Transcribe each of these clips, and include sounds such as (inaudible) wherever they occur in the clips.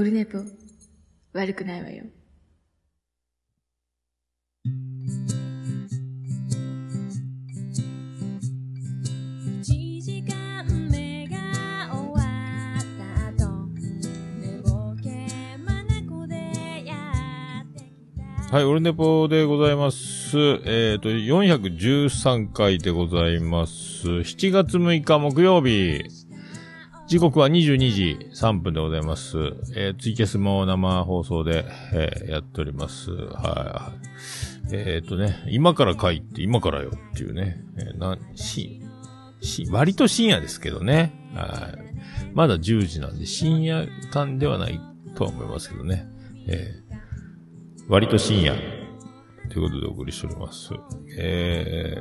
オルネポ、悪くないわよ。はい、オルネポでございます。えっ、と、413回でございます。7月6日木曜日。時刻は22時3分でございます。えーツイキャスも生放送で、えーやっております。はいはい。えっ、とね、今から書いて、今からよっていうね。えーな、し、し、割と深夜ですけどね。はい。まだ10時なんで、深夜間ではないとは思いますけどね。えー割と深夜。ということでお送りしております。え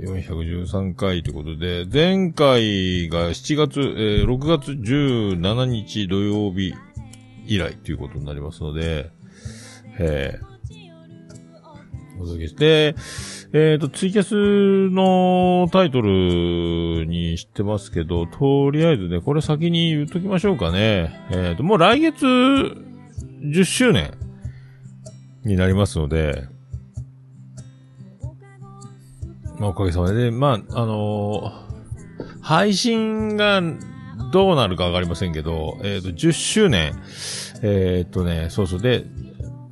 ー、413回ということで、前回が7月、えー6月17日土曜日以来ということになりますので、えー、お届けして、えっ、と、ツイキャスのタイトルにしてますけど、とりあえずね、これ先に言っときましょうかね。えっ、と、もう来月10周年になりますので、まあ、おかげさまで、でまあ、あのー配信がどうなるかわかりませんけど、えっ、と、10周年、えっ、とね、そうそう、で、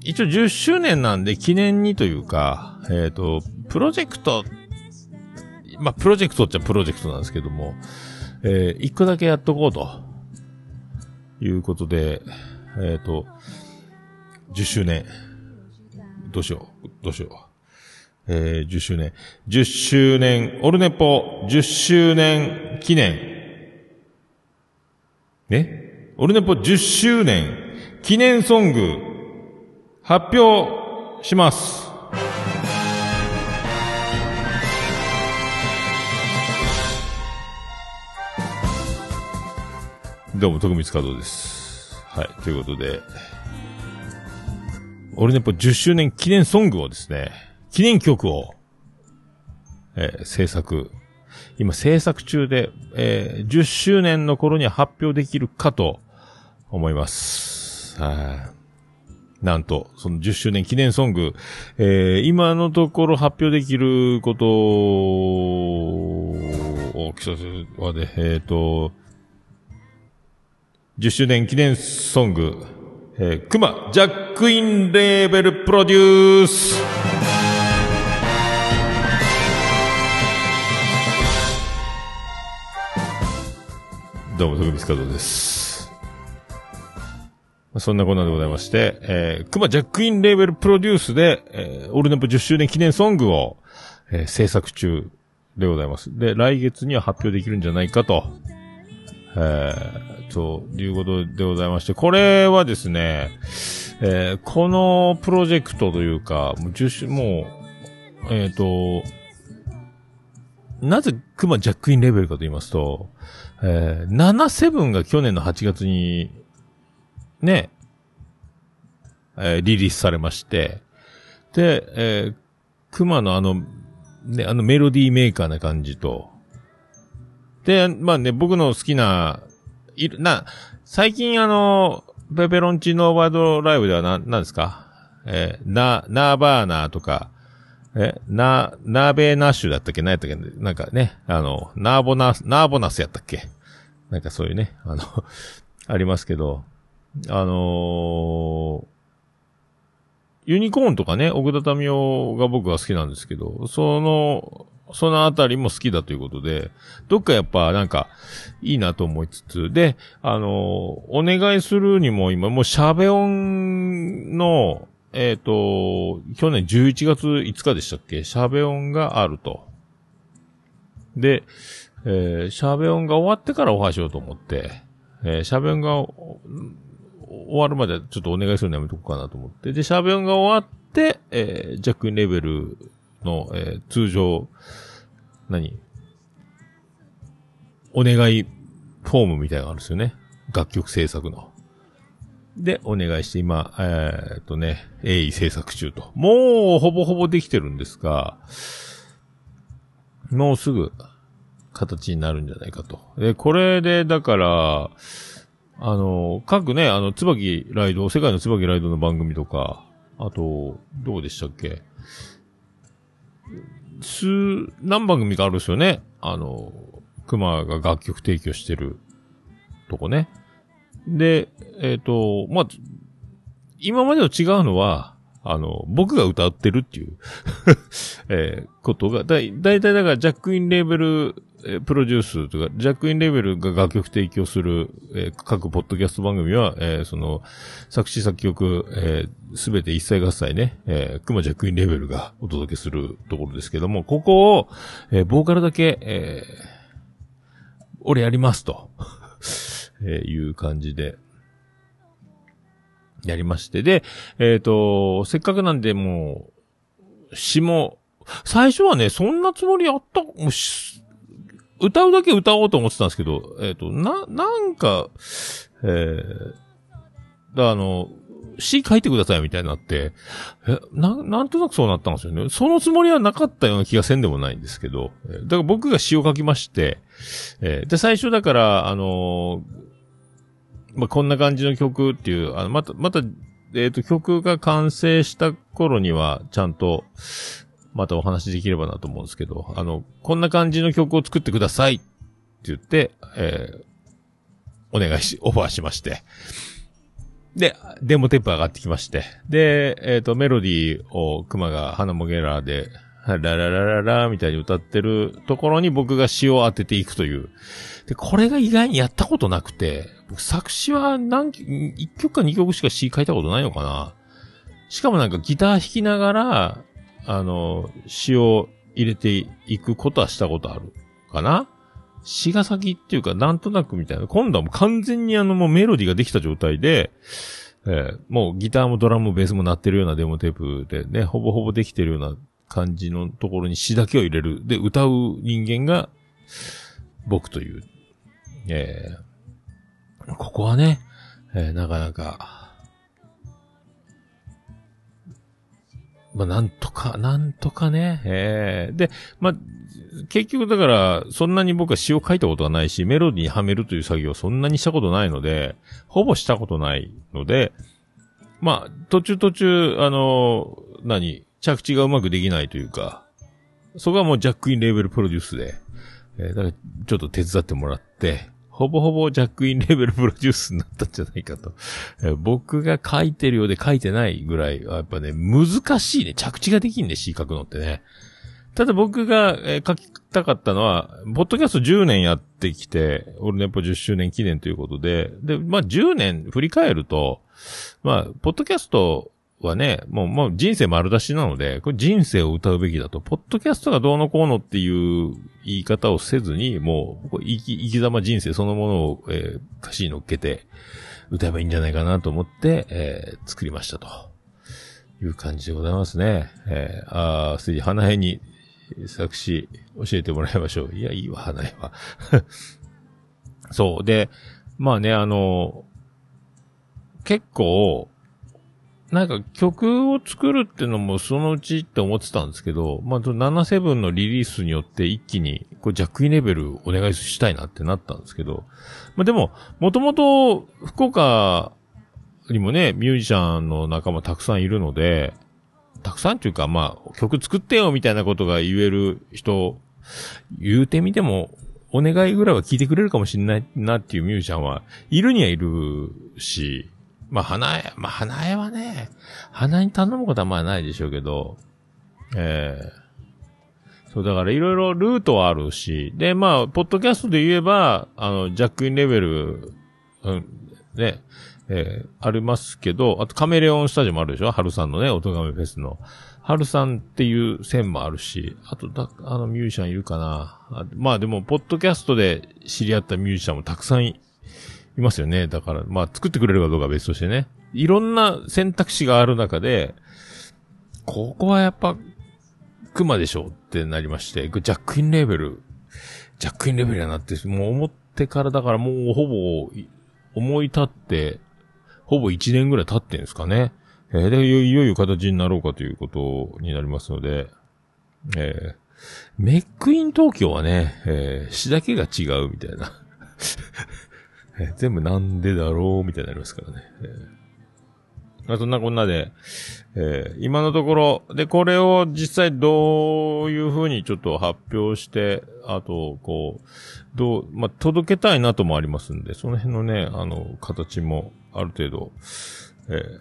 一応10周年なんで記念にというか、えっ、と、プロジェクト、まあ、プロジェクトっちゃプロジェクトなんですけども、えー一個だけやっとこうと、いうことで、えっ、と、10周年、どうしよう、どうしよう。えー、10周年。10周年、オルネポ10周年記念。ね？オルネポ10周年記念ソング発表します。どうも、徳光和夫です。はい、ということで、オルネポ10周年記念ソングをですね、記念曲を、えー制作。今制作中で、えー10周年の頃には発表できるかと思います。はいなんと、その10周年記念ソング、えー今のところ発表できることを、記者はで、えっ、と、10周年記念ソング、えー、クマジャックインレーベルプロデュース。どうも、徳光和夫です。そんなこんなでございまして、えー、クマジャックインレーベルプロデュースで、えー、オールネポ10周年記念ソングを、えー制作中でございます。で、来月には発表できるんじゃないかと、えー、ということでございまして、これはですね、えーこのプロジェクトというか、もう10周、もう、えっ、と、なぜクマジャックインレーベルかと言いますと、えー、77が去年の8月に、ね、えーリリースされまして、で、えー、クマのあの、ね、あのメロディーメーカーな感じと、で、まあね、僕の好きな、いる、な、最近あの、ペペロンチーノワードライブではな、なんですか？えーな、ナーバーナーとか、え、な、ナーベーナッシュだったっけ？何やったっけ？なんかね、あの、ナーボナス、ナーボナスやったっけ？なんかそういうね、あの、(laughs) ありますけど、あのーユニコーンとかね、奥田民生が僕は好きなんですけど、その、そのあたりも好きだということで、どっかやっぱなんか、いいなと思いつつ、で、あのーお願いするにも今、もうシャベオンの、えっ、と、去年11月5日でしたっけ？シャベオンがあると。で、えーシャベオンが終わってからオファーしようと思って、えーシャベオンが終わるまでちょっとお願いするのやめとこうかなと思って、で、シャベオンが終わって、えージャックインレベルの、えー通常、何？お願いフォームみたいなのがあるんですよね。楽曲制作の。で、お願いして、今、えーっとね、鋭意制作中と。もう、ほぼほぼできてるんですが、もうすぐ、形になるんじゃないかと。で、これで、だから、あの、各ね、あの、椿ライド、世界の椿ライドの番組とか、あと、どうでしたっけ？数、何番組かあるんですよね。あの、熊が楽曲提供してるとこね。で、えっ、と、まあ、今までと違うのは、あの、僕が歌ってるっていう (laughs) えーことが、だい、だいたいだからジャックインレーベル、えープロデュースとか、ジャックインレーベルが楽曲提供する、えー各ポッドキャスト番組は、えーその、作詞作曲、えすべて一切合切ね、えー、クマジャックインレーベルがお届けするところですけども、ここを、えボーカルだけ、え俺やりますと、(laughs) えーいう感じで、やりまして。で、えっ、と、せっかくなんでもう、詩も、最初はね、そんなつもりあった、もう歌うだけ歌おうと思ってたんですけど、えっ、と、な、なんか、えー、だあの、詩書いてくださいみたいになって、え、な、なんとなくそうなったんですよね。そのつもりはなかったような気がせんでもないんですけど、だから僕が詩を書きまして、えーで、最初だから、あのーまあ、こんな感じの曲っていう、あの、また、また、えっ、と、曲が完成した頃には、ちゃんと、またお話できればなと思うんですけど、あの、こんな感じの曲を作ってくださいって言って、えーお願いし、オファーしまして。で、デモテープ上がってきまして。で、えっ、と、メロディーを熊が花もげらで、(laughs) ラララララみたいに歌ってるところに僕が詩を当てていくという。で、これが意外にやったことなくて、僕作詞は何曲、1曲か2曲しか詩書いたことないのかなしかもなんかギター弾きながら、あの、詩を入れていくことはしたことあるかな詩が先っていうか、なんとなくみたいな。今度はもう完全にあのもうメロディーができた状態で、えーもうギターもドラムもベースも鳴ってるようなデモテープでね、ほぼほぼできてるような感じのところに詩だけを入れる。で、歌う人間が僕という。えーここはね、えーなかなか、まあ、なんとか、なんとかね、えーで、まあ、結局だから、そんなに僕は詩を書いたことがないし、メロディーにはめるという作業をそんなにしたことないので、ほぼしたことないので、まあ、途中途中、あの、何、着地がうまくできないというか、そこはもうジャックインレーベルプロデュースで、えーだからちょっと手伝ってもらって、ほぼほぼジャックインレーベルプロデュースになったんじゃないかと。えー僕が書いてるようで書いてないぐらい、やっぱね、難しいね。着地ができんね、詩書くのってね。ただ僕が、えー書きたかったのは、ポッドキャスト10年やってきて、オルネポ10周年記念ということで、で、まあ10年振り返ると、まあ、ポッドキャストはね、もう、もう人生丸出しなので、これ人生を歌うべきだと。ポッドキャストがどうのこうのっていう言い方をせずに、もう、生き、生き様人生そのものを、えー歌詞に乗っけて歌えばいいんじゃないかなと思って、えー作りましたと。いう感じでございますね。えー、あー、すでに花江に作詞教えてもらいましょう。いや、いいわ、花江は。(laughs) そう。で、まあね、あの、結構、なんか曲を作るってのもそのうちって思ってたんですけど、まあ、77のリリースによって一気に、こう、ジャックインレベルお願いしたいなってなったんですけど、まあ、でも、もともと、福岡にもね、ミュージシャンの仲間たくさんいるので、たくさんっていうか、まあ、曲作ってよみたいなことが言える人、言うてみても、お願いぐらいは聞いてくれるかもしれないなっていうミュージシャンはいるにはいるし、まあ、花江、まあ、花江はね、花江に頼むことはまあないでしょうけど、ええそう、だからいろいろルートはあるし、で、まあ、ポッドキャストで言えば、あの、ジャックインレベル、うん、ね、えーありますけど、あとカメレオンスタジオもあるでしょ？春さんのね、音亀フェスの。春さんっていう線もあるし、あとだ、あのミュージシャンいるかな？あまあでも、ポッドキャストで知り合ったミュージシャンもたくさんいいますよね。だから、まあ作ってくれるかどうかは別としてね。いろんな選択肢がある中で、ここはやっぱ、熊でしょってなりまして、ジャックインレベル、ジャックインレベルやなって、もう思ってからだからもうほぼ、思い立って、ほぼ1年ぐらい経ってんですかね。えーで、いよいよいよ形になろうかということになりますので、えーメックイン東京はね、えー詩だけが違うみたいな。全部なんでだろうみたいになりますからね。えーまあそんなこんなで、えー今のところ、で、これを実際どういうふうにちょっと発表して、あと、こう、どう、まあ、届けたいなともありますんで、その辺のね、あの、形もある程度、えー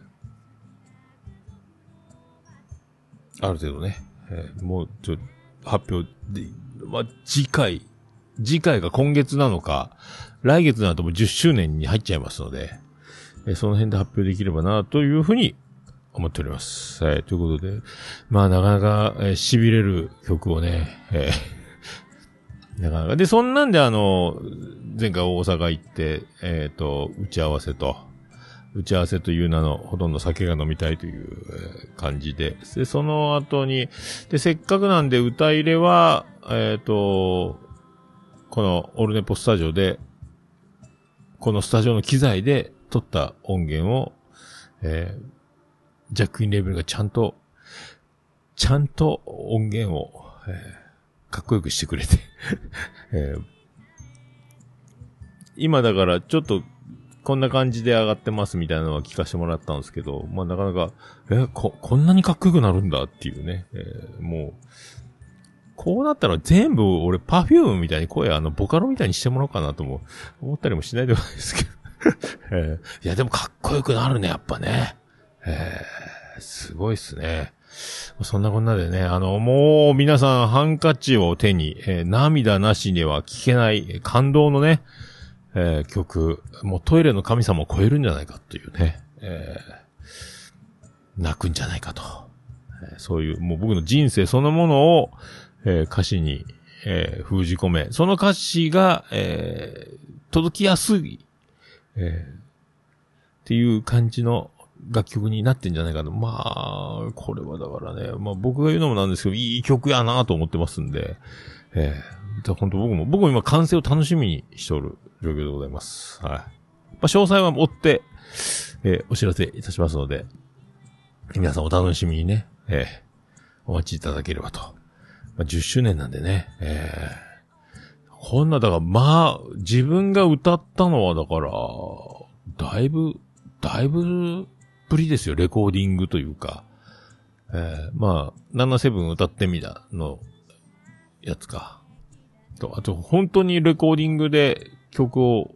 ある程度ね、えーもう、ちょ、発表で、まあ、次回、次回が今月なのか、来月になるとも10周年に入っちゃいますので、えその辺で発表できればな、というふうに思っております。はい、ということで、まあ、なかなか、えー痺れる曲をね、えー (laughs) なかなか。で、そんなんであの、前回大阪行って、えっ、と、打ち合わせと、打ち合わせという名のほとんど酒が飲みたいという感じで、で、その後に、で、せっかくなんで歌入れは、えっ、と、このオルネポスタジオで、このスタジオの機材で撮った音源を、えージャックインレーベルがちゃんと、ちゃんと音源を、えーかっこよくしてくれて、(laughs) えー今だからちょっとこんな感じで上がってますみたいなのは聞かせてもらったんですけど、まあなかなか、え、こ、こんなにかっこよくなるんだっていうね、えーもう、こうなったら全部俺パフュームみたいに声あのボカロみたいにしてもらおうかなとも思ったりもしないでもないですけど。(laughs) えー。いやでもかっこよくなるね、やっぱね。えー。すごいっすね。そんなこんなでね、あの、もう皆さんハンカチを手に、えー。涙なしには聞けない感動のね、えー。曲、もうトイレの神様を超えるんじゃないかっていうね、えー。泣くんじゃないかと。そういう、もう僕の人生そのものを、えー歌詞に、えー封じ込め、その歌詞が、えー届きやすい、えーっていう感じの楽曲になってんじゃないかと。まあ、これはだからね、まあ僕が言うのもなんですけど、いい曲やなと思ってますんで、えー、本当僕も、僕も今完成を楽しみにしておる状況でございます。はい。まあ詳細は追って、えーお知らせいたしますので、皆さんお楽しみにね、えーお待ちいただければと。まあ、10周年なんでね、えー。こんな、だから、まあ、自分が歌ったのは、だから、だいぶ、だいぶぶりですよ、レコーディングというか。えー。まあ、77歌ってみたの、やつか。と、あと、本当にレコーディングで曲を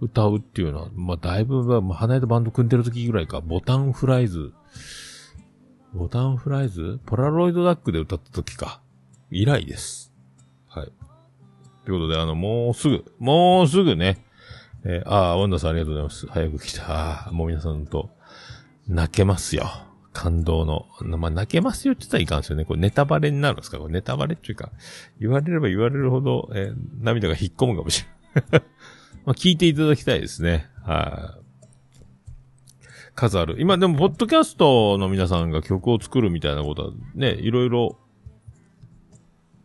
歌うっていうのは、まあ、だいぶ、まあ、花江とバンド組んでる時ぐらいか、ボタンフライズ、ボタンフライズ？ポラロイドダックで歌った時か。以来です。はい。ということで、あの、もうすぐ、もうすぐね、えーああ、ワンダさんありがとうございます。早く来た。もう皆さんと、泣けますよ。感動の。まあ、泣けますよって言ったらいかんですよね。これネタバレになるんですか？これネタバレっていうか、言われれば言われるほど、えー涙が引っ込むかもしれない。(laughs) まあ、聞いていただきたいですね。はい。数ある。今でも、ポッドキャストの皆さんが曲を作るみたいなことはね、いろいろ、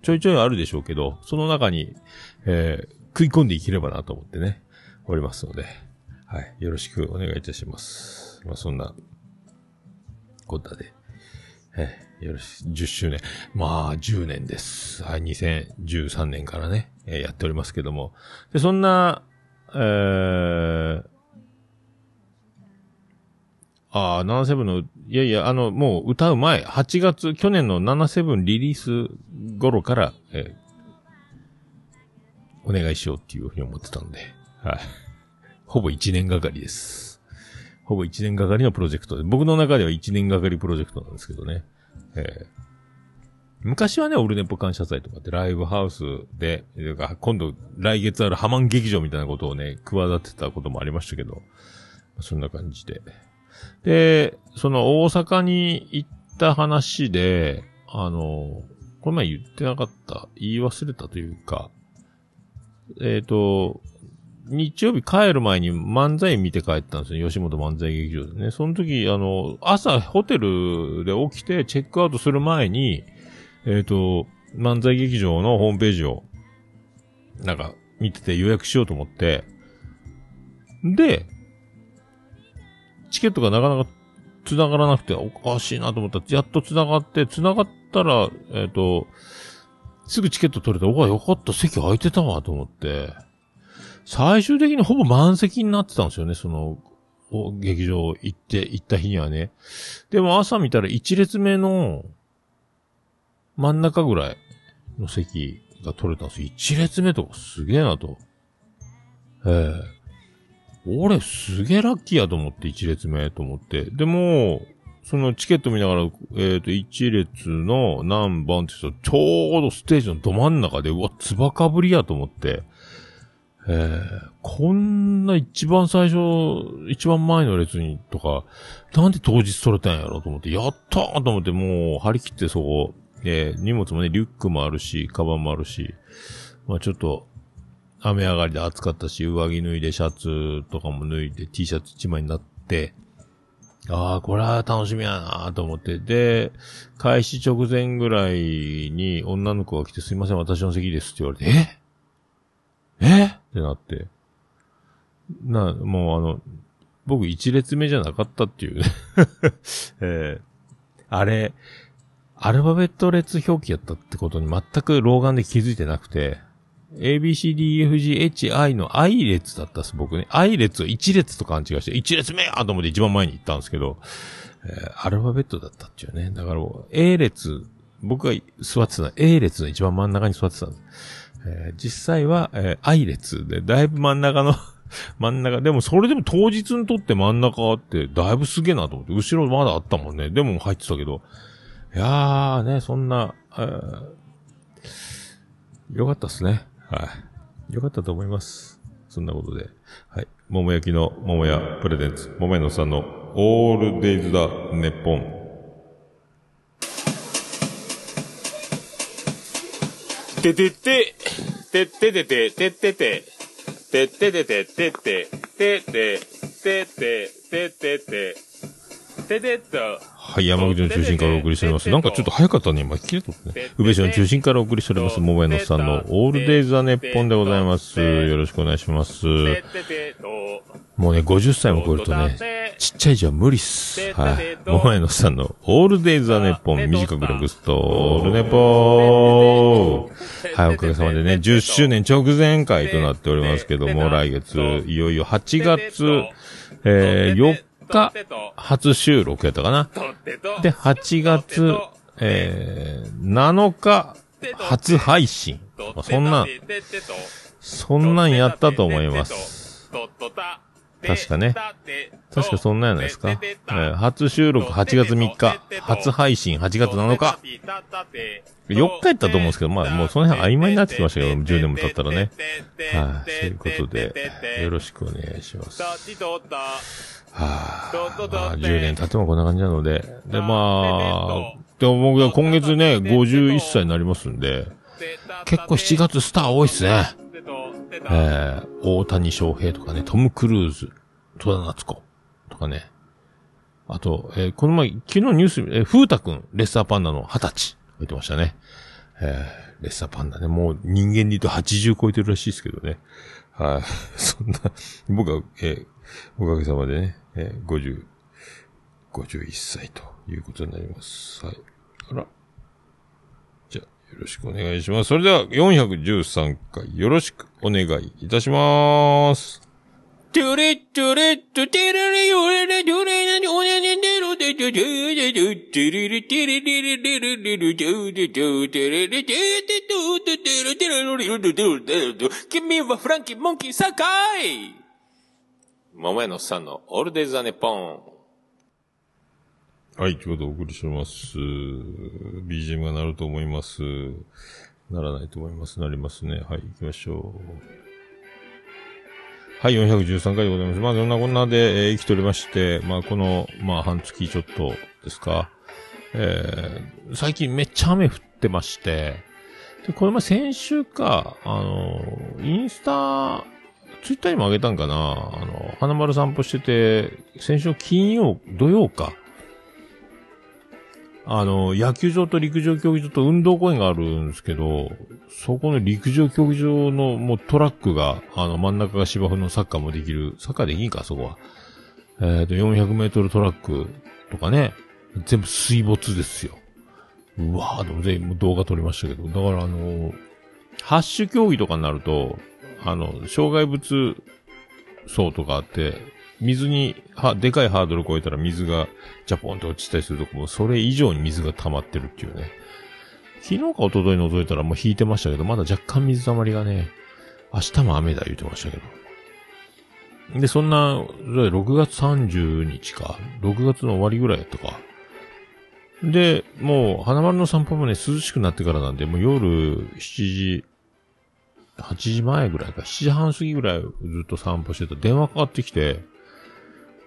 ちょいちょいあるでしょうけど、その中に、えー食い込んでいければなと思ってね、おりますので、はい。よろしくお願いいたします。まあ、そんな、ことで、えーよろし、10周年。まあ、10年です。はい、2013年からね、えーやっておりますけども。で、そんな、えー、ああ、77の、いやいや、あの、もう歌う前、8月、去年の77リリース頃から、えーお願いしようっていうふうに思ってたんで、はい。(laughs) ほぼ1年がかりです。ほぼ1年がかりのプロジェクトで、僕の中では1年がかりプロジェクトなんですけどね。えー昔はね、オルネポ感謝祭とかってライブハウスで、か今度来月あるハマン劇場みたいなことをね、企てたこともありましたけど、そんな感じで。で、その大阪に行った話で、あの、この前言ってなかった、言い忘れたというか、えっ、と、日曜日帰る前に漫才見て帰ったんですよ。吉本漫才劇場でね。その時、あの、朝ホテルで起きてチェックアウトする前に、えっ、と、漫才劇場のホームページを、なんか、見てて予約しようと思って、で、チケットがなかなか繋がらなくておかしいなと思ったら、やっと繋がって、繋がったら、えっ、と、すぐチケット取れて、おわ、よかった、席空いてたわ、と思って。最終的にほぼ満席になってたんですよね、その、劇場行って、行った日にはね。でも朝見たら一列目の真ん中ぐらいの席が取れたんですよ。一列目とかすげえなと。ええ俺すげえラッキーやと思って、一列目と思って。でも、そのチケット見ながら、えっ、と、一列の何番って人、ちょうどステージのど真ん中で、うわ、つばかぶりやと思って、えー、こんな一番最初、一番前の列にとか、なんで当日取れたんやろと思って、やったーと思って、もう、張り切ってそこ、えー、荷物もね、リュックもあるし、カバンもあるし、まあちょっと、雨上がりで暑かったし、上着脱いでシャツとかも脱いで T シャツ一枚になって、ああ、これは楽しみやなと思って。で、開始直前ぐらいに女の子が来てすいません、私の席ですって言われて、え？え？ってなって。な、もうあの、僕一列目じゃなかったっていうね。(laughs) えーあれ、アルファベット列表記やったってことに全く老眼で気づいてなくて、ABCDEFGHI の I 列だったっす、僕ね。I 列を1列と勘違いして、1列目やと思って一番前に行ったんですけど、えーアルファベットだったっていうね。だから A 列、僕が座ってた A 列の一番真ん中に座ってたんです。えー実際は、えー I 列で、だいぶ真ん中の (laughs) 真ん中、でもそれでも当日にとって真ん中って、だいぶすげえなと思って、後ろまだあったもんね。でも入ってたけど、いやーね、そんな、えーよかったっすね。はい。よかったと思います。そんなことで。はい。桃焼きの桃屋プレゼンツ、桃屋のさんのオールデイズだ、ネッポン。ててて、てっててて、てってて、てっててて、てって、てって、てって、てってて、ててっと。はい、山口の中心からお送りしております。なんかちょっと早かったね、今。聞けたね。宇部市の中心からお送りしております。桃屋のさんのオールデイズ・ザ・ネッポンでございます。よろしくお願いします。もうね、50歳も超えるとね、ちっちゃい字は無理っす。はい。桃屋のさんのオールデイズ・ザ・ネッポン、短く略すと、オールネポー。はい、おかげさまでね、10周年直前回となっておりますけども、来月、いよいよ8月、えー、4日、初収録やったかな。で、8月、えー、7日、初配信。まあそんな、そんなんやったと思います。確かね。確かそんなんやないですか？えー初収録8月3日、初配信8月7日。4日やったと思うんですけど、まあもうその辺曖昧になってきましたけど、10年も経ったらね。はい、そういうことで、よろしくお願いします。はあ、まあ、10年経ってもこんな感じなので。で、まあ、でも僕は今月ね、51歳になりますんで、結構7月スター多いっすね。えー、大谷翔平とかね、トム・クルーズ、戸田夏子とかね。あと、えーこの前、昨日ニュース、えー、風太くん、レッサーパンダの20歳、言ってましたね。えー、レッサーパンダね、もう人間で言うと80超えてるらしいですけどね。はい、(laughs) そんな、僕は、えーおかげさまでね、えー、50、51歳ということになります。はい。あら。じゃあ、よろしくお願いします。それでは、413回、よろしくお願いいたします。トゥレットレットテレレヨレレトレレオネネネロデトトゥレトテレレテレレレレレレレトゥテトテレレテテトテテレテレロリロトトテト君はフランキーモンキーサカイ桃屋のさんのオールデイ・ザ・ネポン。はい、ちょうどお送りします。BGM が鳴ると思います。ならないと思います。なりますね。はい、行きましょう。はい、413回でございます。まあ、そんなこんなで、えー生きておりまして、まあ、この、まあ、半月ちょっとですか。えー最近めっちゃ雨降ってまして、で、これ前先週か、あの、インスタ、ツイッターにもあげたんかなあの、花丸散歩してて、先週金曜、土曜か。あの、野球場と陸上競技場と運動公園があるんですけど、そこの陸上競技場のもうトラックが、あの、真ん中が芝生のサッカーもできる、サッカーできんか、そこは。えっ、と、400メートルトラックとかね、全部水没ですよ。うわぁ、でも全部動画撮りましたけど、だからあの、ハッシュ競技とかになると、あの、障害物層とかあって、水に、は、でかいハードル越えたら水がジャポンと落ちたりするとこも、それ以上に水が溜まってるっていうね。昨日か一昨日覗いたらもう引いてましたけど、まだ若干水溜まりがね、明日も雨だ言ってましたけど。で、そんな、6月30日か、6月の終わりぐらいやったか。で、もう、花丸の散歩もね、涼しくなってからなんで、もう夜7時、8時前ぐらいか、7時半過ぎぐらいずっと散歩してた電話かかってきて、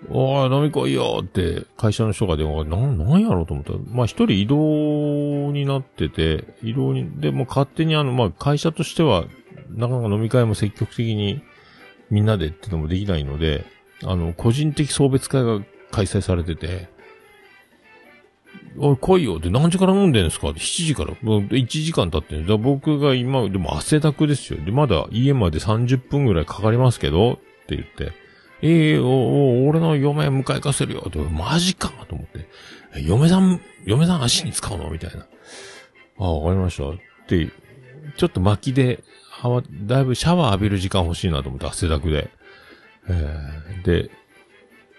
おい、飲み来いよって、会社の人が電話が、なん、なんやろうと思ったら、まあ一人移動になってて、移動に、で、も勝手にあの、まあ会社としては、なかなか飲み会も積極的にみんなでってのもできないので、あの、個人的送別会が開催されてて、おい、来いよって何時から飲んでんですかって7時から。もう1時間経ってんだから僕が今、でも汗だくですよ。で、まだ家まで30分ぐらいかかりますけどって言って、ええおお俺の嫁迎え行かせるよって、マジかと思って。嫁さん、嫁さん足に使うの？みたいな。ああ、わかりました。って、ちょっと巻きで、は、だいぶシャワー浴びる時間欲しいなと思って、汗だくで。えーで、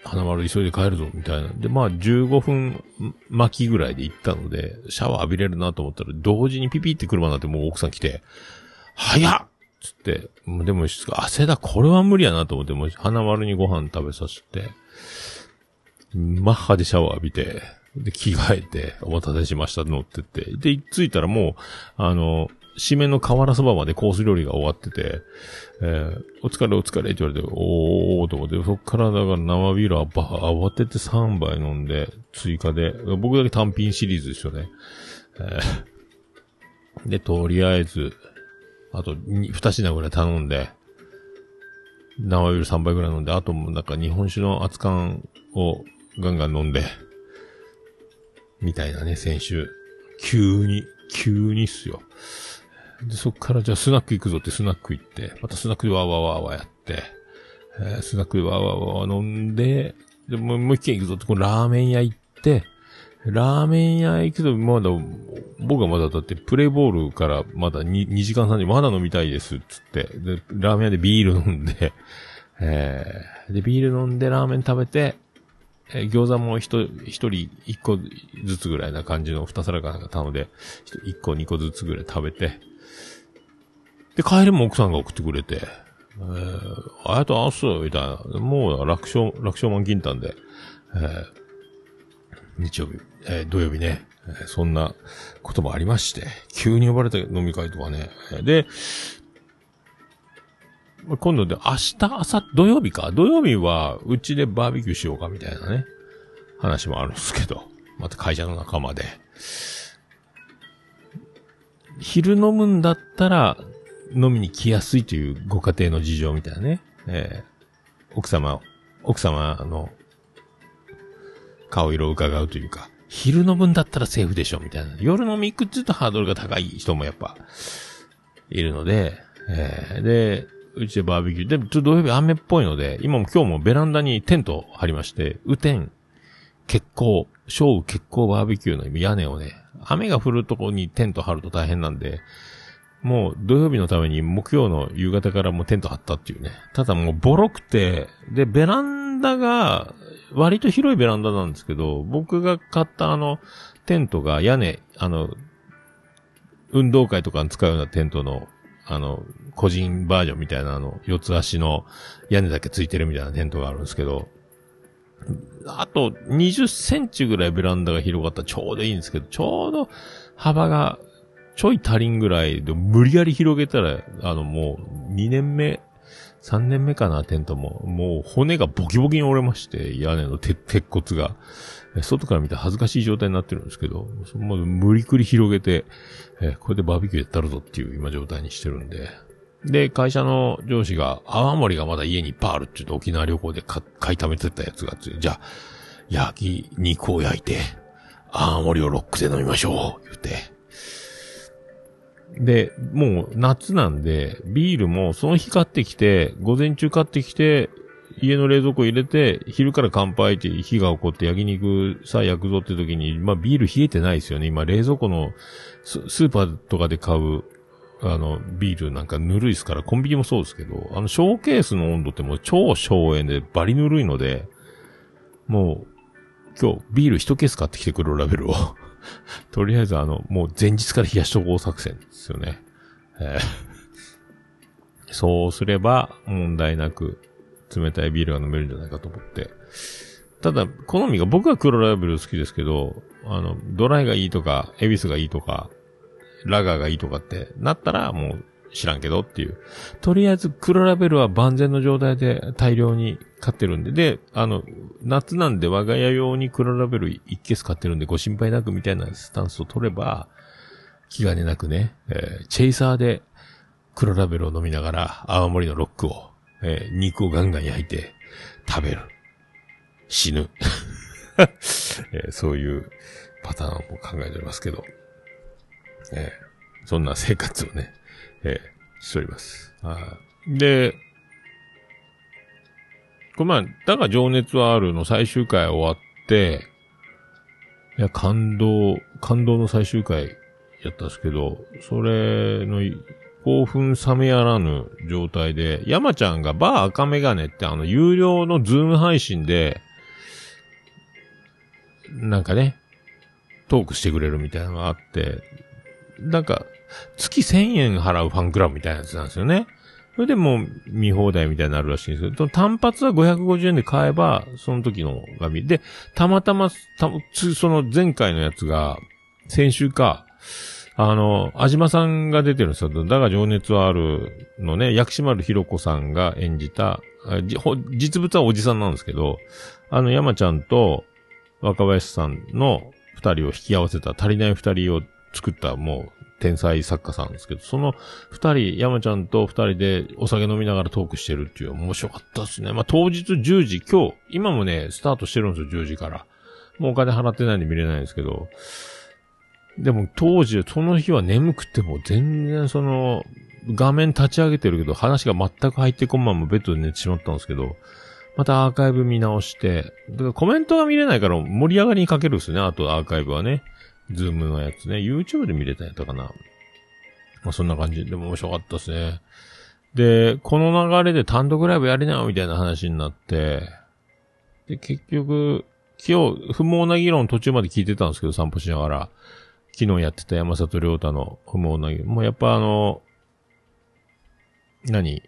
花丸急いで帰るぞ、みたいな。で、まあ、15分巻きぐらいで行ったので、シャワー浴びれるなと思ったら、同時にピピって車になってもう奥さん来て、早っつって、でも、汗だ、これは無理やなと思って、もう花丸にご飯食べさせて、マッハでシャワー浴びて、で、着替えて、お待たせしました、乗ってって。で、着いたらもう、あの、締めの瓦そばまでコース料理が終わってて、えーお疲れお疲れって言われて、おーおーと思って、そっからだから生ビールはば慌てて3杯飲んで、追加で、僕だけ単品シリーズですよね。えーで、とりあえず、あと2、2品ぐらい頼んで、生ビール3杯ぐらい飲んで、あともなんか日本酒の熱燗をガンガン飲んで、みたいなね、先週。急に、急にっすよ。で、そっからじゃあスナック行くぞってスナック行って、またスナックでワーワーワーワーやって、えースナックでワーワーワー飲んで、で、ももう一軒行くぞって、このラーメン屋行って、ラーメン屋行くと、まだ、僕はまだだって、プレイボールからまだ 2, 2時間3時、まだ飲みたいですっ、つって。で、ラーメン屋でビール飲んで、(laughs) えー、で、ビール飲んでラーメン食べて、えー餃子も一人一個ずつぐらいな感じの二皿かなんか頼んで、一個二個ずつぐらい食べて、で、帰りも奥さんが送ってくれて、えー、ありがとうございます、みたいな。もう、楽勝、楽勝満金丹で、えー、日曜日、えー土曜日ね、えーそんなこともありまして、急に呼ばれた飲み会とかね。えーで、今度で明日、明後土曜日か。土曜日は、うちでバーベキューしようかみたいなね、話もあるんですけど、また会社の仲間で。昼飲むんだったら、飲みに来やすいというご家庭の事情みたいなね。えー奥様、奥様の顔色を伺うというか、昼飲むんだったらセーフでしょみたいな。夜飲み行くって言うとハードルが高い人もやっぱ、いるので、えーで、うちでバーベキュー。で、ちょっと土曜日雨っぽいので、今も今日もベランダにテント張りまして、雨天、結構、小雨結構バーベキューの屋根をね、雨が降るとこにテント張ると大変なんで、もう土曜日のために木曜の夕方からもうテント張ったっていうね。ただもうボロくて、で、ベランダが、割と広いベランダなんですけど、僕が買ったあの、テントが屋根、あの、運動会とかに使うようなテントの、あの、個人バージョンみたいなあの、四つ足の屋根だけついてるみたいなテントがあるんですけど、あと20センチぐらいベランダが広がったらちょうどいいんですけど、ちょうど幅がちょい足りんぐらいで無理やり広げたら、あのもう2年目、3年目かな、テントも。もう骨がボキボキに折れまして、屋根の鉄骨が。外から見たら恥ずかしい状態になってるんですけど、そもう無理くり広げて、えこれでバーベキューやったるぞっていう今状態にしてるんで。で、会社の上司が、泡盛がまだ家にいっぱいあるって言うと沖縄旅行で買い溜めてたやつがあって、じゃあ、焼き肉を焼いて、泡盛をロックで飲みましょう、言うて。で、もう夏なんで、ビールもその日買ってきて、午前中買ってきて、家の冷蔵庫入れて、昼から乾杯って火が起こって焼肉さあ焼くぞって時に、まあビール冷えてないですよね。今冷蔵庫のススーパーとかで買う、あの、ビールなんかぬるいですから、コンビニもそうですけど、あの、ショーケースの温度ってもう超省エネでバリぬるいので、もう、今日ビール一ケース買ってきてくるラベルを。とりあえずあの、もう前日から冷やし処方作戦ですよね。えーそうすれば問題なく冷たいビールが飲めるんじゃないかと思って。ただ、好みが僕は黒ラベル好きですけど、あの、ドライがいいとか、エビスがいいとか、ラガーがいいとかってなったらもう知らんけどっていう。とりあえず黒ラベルは万全の状態で大量に買ってるんで、で、あの、夏なんで我が家用に黒ラベル一ケース買ってるんでご心配なくみたいなスタンスを取れば、気兼ねなくね、えーチェイサーで黒ラベルを飲みながら泡盛のロックを、えー肉をガンガン焼いて食べる。死ぬ。(laughs) えーそういうパターンを考えておりますけど、えーそんな生活をね、えーしております。はいで、これまあ、だが情熱はあるの最終回終わって、いや、感動、感動の最終回やったんですけど、それの興奮冷めやらぬ状態で、山ちゃんがバー赤メガネってあの有料のズーム配信で、なんかね、トークしてくれるみたいなのがあって、なんか、月1000円払うファンクラブみたいなやつなんですよね。それでもう見放題みたいになるらしいんですけど、単発は550円で買えば、その時のが見で、たまたま、たその前回のやつが、先週か、あの、あじまさんが出てるんですよ。だが情熱はあるのね、薬師丸ひろ子さんが演じた、実物はおじさんなんですけど、あの山ちゃんと若林さんの二人を引き合わせた足りない二人を作ったもう天才作家さんですけど、その二人、山ちゃんと二人でお酒飲みながらトークしてるっていう面白かったですね。まあ当日10時、今日、今もね、スタートしてるんですよ、10時から。もうお金払ってないんで見れないんですけど、でも当時、その日は眠くても全然その、画面立ち上げてるけど、話が全く入ってこんままベッドで寝てしまったんですけど、またアーカイブ見直して、だからコメントが見れないから盛り上がりにかけるんですよね、あとアーカイブはね。ズームのやつね。YouTube で見れたやったかな。まあそんな感じ。でも面白かったですね。で、この流れで単独ライブやりなよみたいな話になって、で、結局、今日、不毛な議論途中まで聞いてたんですけど、散歩しながら。昨日やってた山里亮太の不毛な議論。もうやっぱあの、何？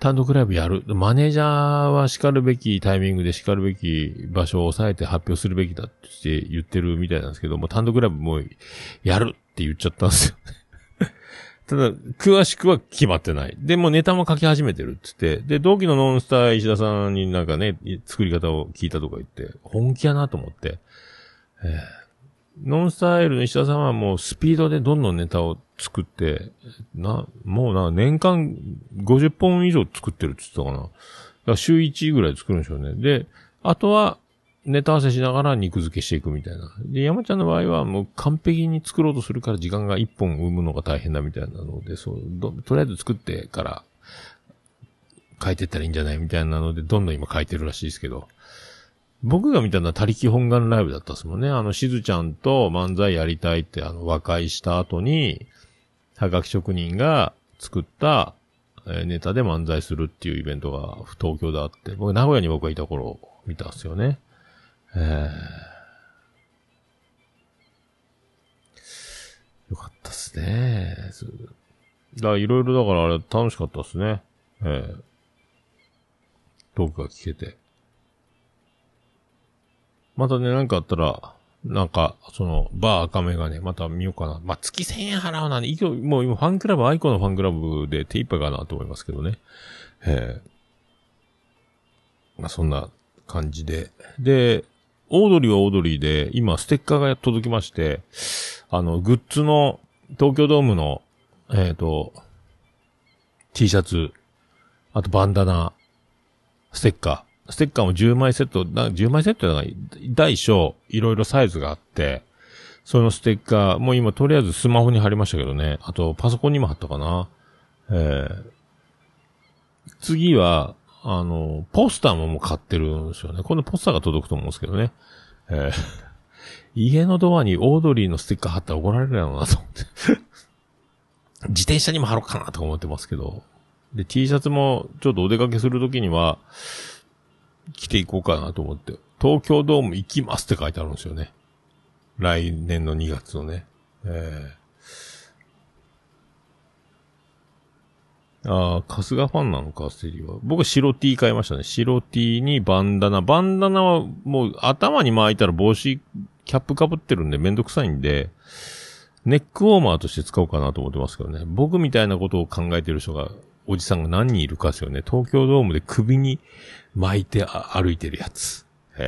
単独ライブやる。マネージャーは叱るべきタイミングで叱るべき場所を抑えて発表するべきだって言ってるみたいなんですけども、単独ライブもうやるって言っちゃったんですよ。(laughs) ただ、詳しくは決まってない。でもネタも書き始めてるって言って、で、同期のノンスター石田さんになんかね、作り方を聞いたとか言って、本気やなと思って、えーノンスタイルの石田さんはもうスピードでどんどんネタを作って、な、もうな、年間50本以上作ってるって言ってたかな。か週1ぐらい作るんでしょうね。で、あとは、ネタ合わせしながら肉付けしていくみたいな。で、山ちゃんの場合はもう完璧に作ろうとするから時間が1本生むのが大変だみたいなので、そう、どとりあえず作ってから書いてったらいいんじゃないみたいなので、どんどん今書いてるらしいですけど。僕が見たのは他力本願ライブだったっすもんね。あの、しずちゃんと漫才やりたいって、あの、和解した後に、はがき職人が作った、えネタで漫才するっていうイベントが東京であって、僕、名古屋に僕がいた頃見たんですよね。えー、よかったっすね。すだいろいろだからあれ楽しかったっすね。えー、トークが聞けて。またね、なんかあったら、なんか、その、バー赤目がね、また見ようかな。まあ、月1000円払うなんで、いもう今ファンクラブ、 aikoのファンクラブで手一杯かなと思いますけどね。ええまあ、そんな感じで。で、オードリーはオードリーで、今ステッカーが届きまして、あの、グッズの、東京ドームの、えっ、と、T シャツ、あとバンダナ、ステッカー。ステッカーも10枚セット、な10枚セットだから、大小、いろいろサイズがあって、そのステッカー、もう今とりあえずスマホに貼りましたけどね。あと、パソコンにも貼ったかな。えー、次は、あの、ポスターももう買ってるんですよね。このポスターが届くと思うんですけどね。えー、家のドアにオードリーのステッカー貼ったら怒られるやろうなと思って。自転車にも貼ろうかなと思ってますけど。で、T シャツもちょっとお出かけするときには、着ていこうかなと思って。東京ドーム行きますって書いてあるんですよね。来年の2月のね。ええああ、春日ファンなのか、ステリーは。僕白 T 買いましたね。白 T にバンダナ。バンダナはもう頭に巻いたら帽子、キャップ被ってるんでめんどくさいんで、ネックウォーマーとして使おうかなと思ってますけどね。僕みたいなことを考えてる人が、おじさんが何人いるかですよね。東京ドームで首に巻いて歩いてるやつ。(laughs)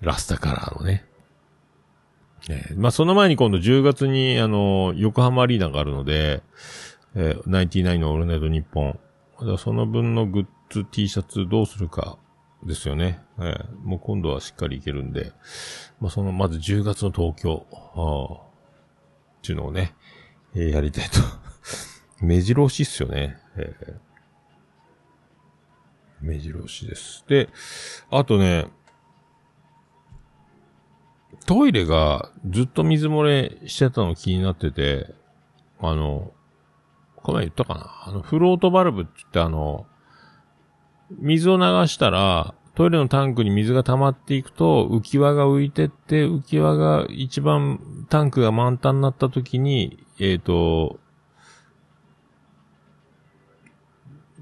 ラスタカラーのね。えーまあ、その前に今度10月に、あの、横浜アリーナがあるので、えー、ナインティナインのオールナイト日本。その分のグッズ T シャツどうするかですよね。えーもう今度はしっかりいけるんで、まあ、その、まず10月の東京、ああ、っていうのをね、えーやりたいと。目白押しっすよね。えー目白押しです。で、あとね、トイレがずっと水漏れしてたの気になってて、あの、この前言ったかな？あの、フロートバルブって言ってあの、水を流したら、トイレのタンクに水が溜まっていくと、浮き輪が浮いてって、浮き輪が一番タンクが満タンになった時に、えっ、と、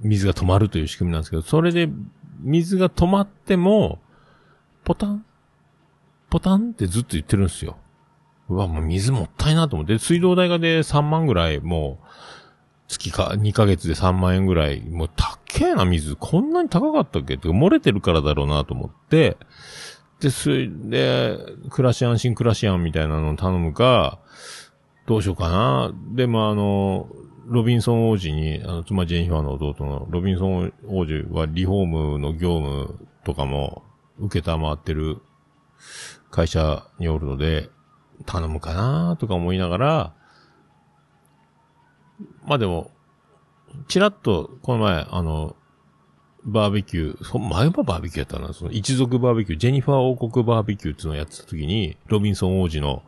水が止まるという仕組みなんですけど、それで水が止まっても、ポタン、ポタンってずっと言ってるんですよ。うわ、もう水もったいなと思って、水道代がで3万ぐらい、もう、月か、2ヶ月で3万円ぐらい、もう高えな水、こんなに高かったっけ？って、漏れてるからだろうなと思って、で、それで、暮らし安心暮らし安みたいなのを頼むか、どうしようかな。でもあの、ロビンソン王子に、あの、妻ジェニファーの弟のロビンソン王子はリフォームの業務とかも受けたまってる会社におるので、頼むかなとか思いながら、まあでも、ちらっと、この前、あの、バーベキュー、そ前はバーベキューやったな、その一族バーベキュー、ジェニファー王国バーベキューっていうのをやってた時に、ロビンソン王子の、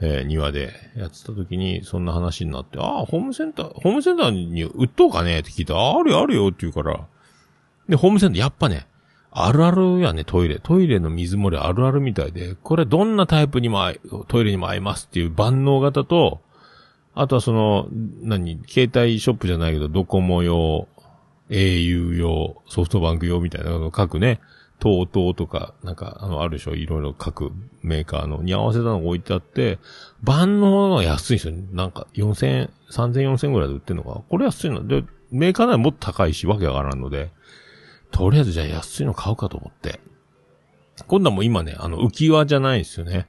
えー庭でやってた時に、そんな話になって、ああ、ホームセンター、ホームセンターに売っとうかねって聞いたら、あるよあるよって言うから、で、ホームセンター、やっぱね、あるあるやね、トイレ。トイレの水漏れあるあるみたいで、これどんなタイプにも、トイレにも合いますっていう万能型と、あとはその、何、携帯ショップじゃないけど、ドコモ用、au 用、ソフトバンク用みたいなのを各ね、TOTO とか、なんか、あの、あるでしょいろいろ各メーカーのに合わせたのが置いてあって、万能のは安いんですよ。なんか、4000円、3000、4000円ぐらいで売ってんのかこれ安いので、メーカーならもっと高いし、わけわからんので、とりあえずじゃあ安いの買うかと思って。今度はもう今ね、あの、浮き輪じゃないんですよね。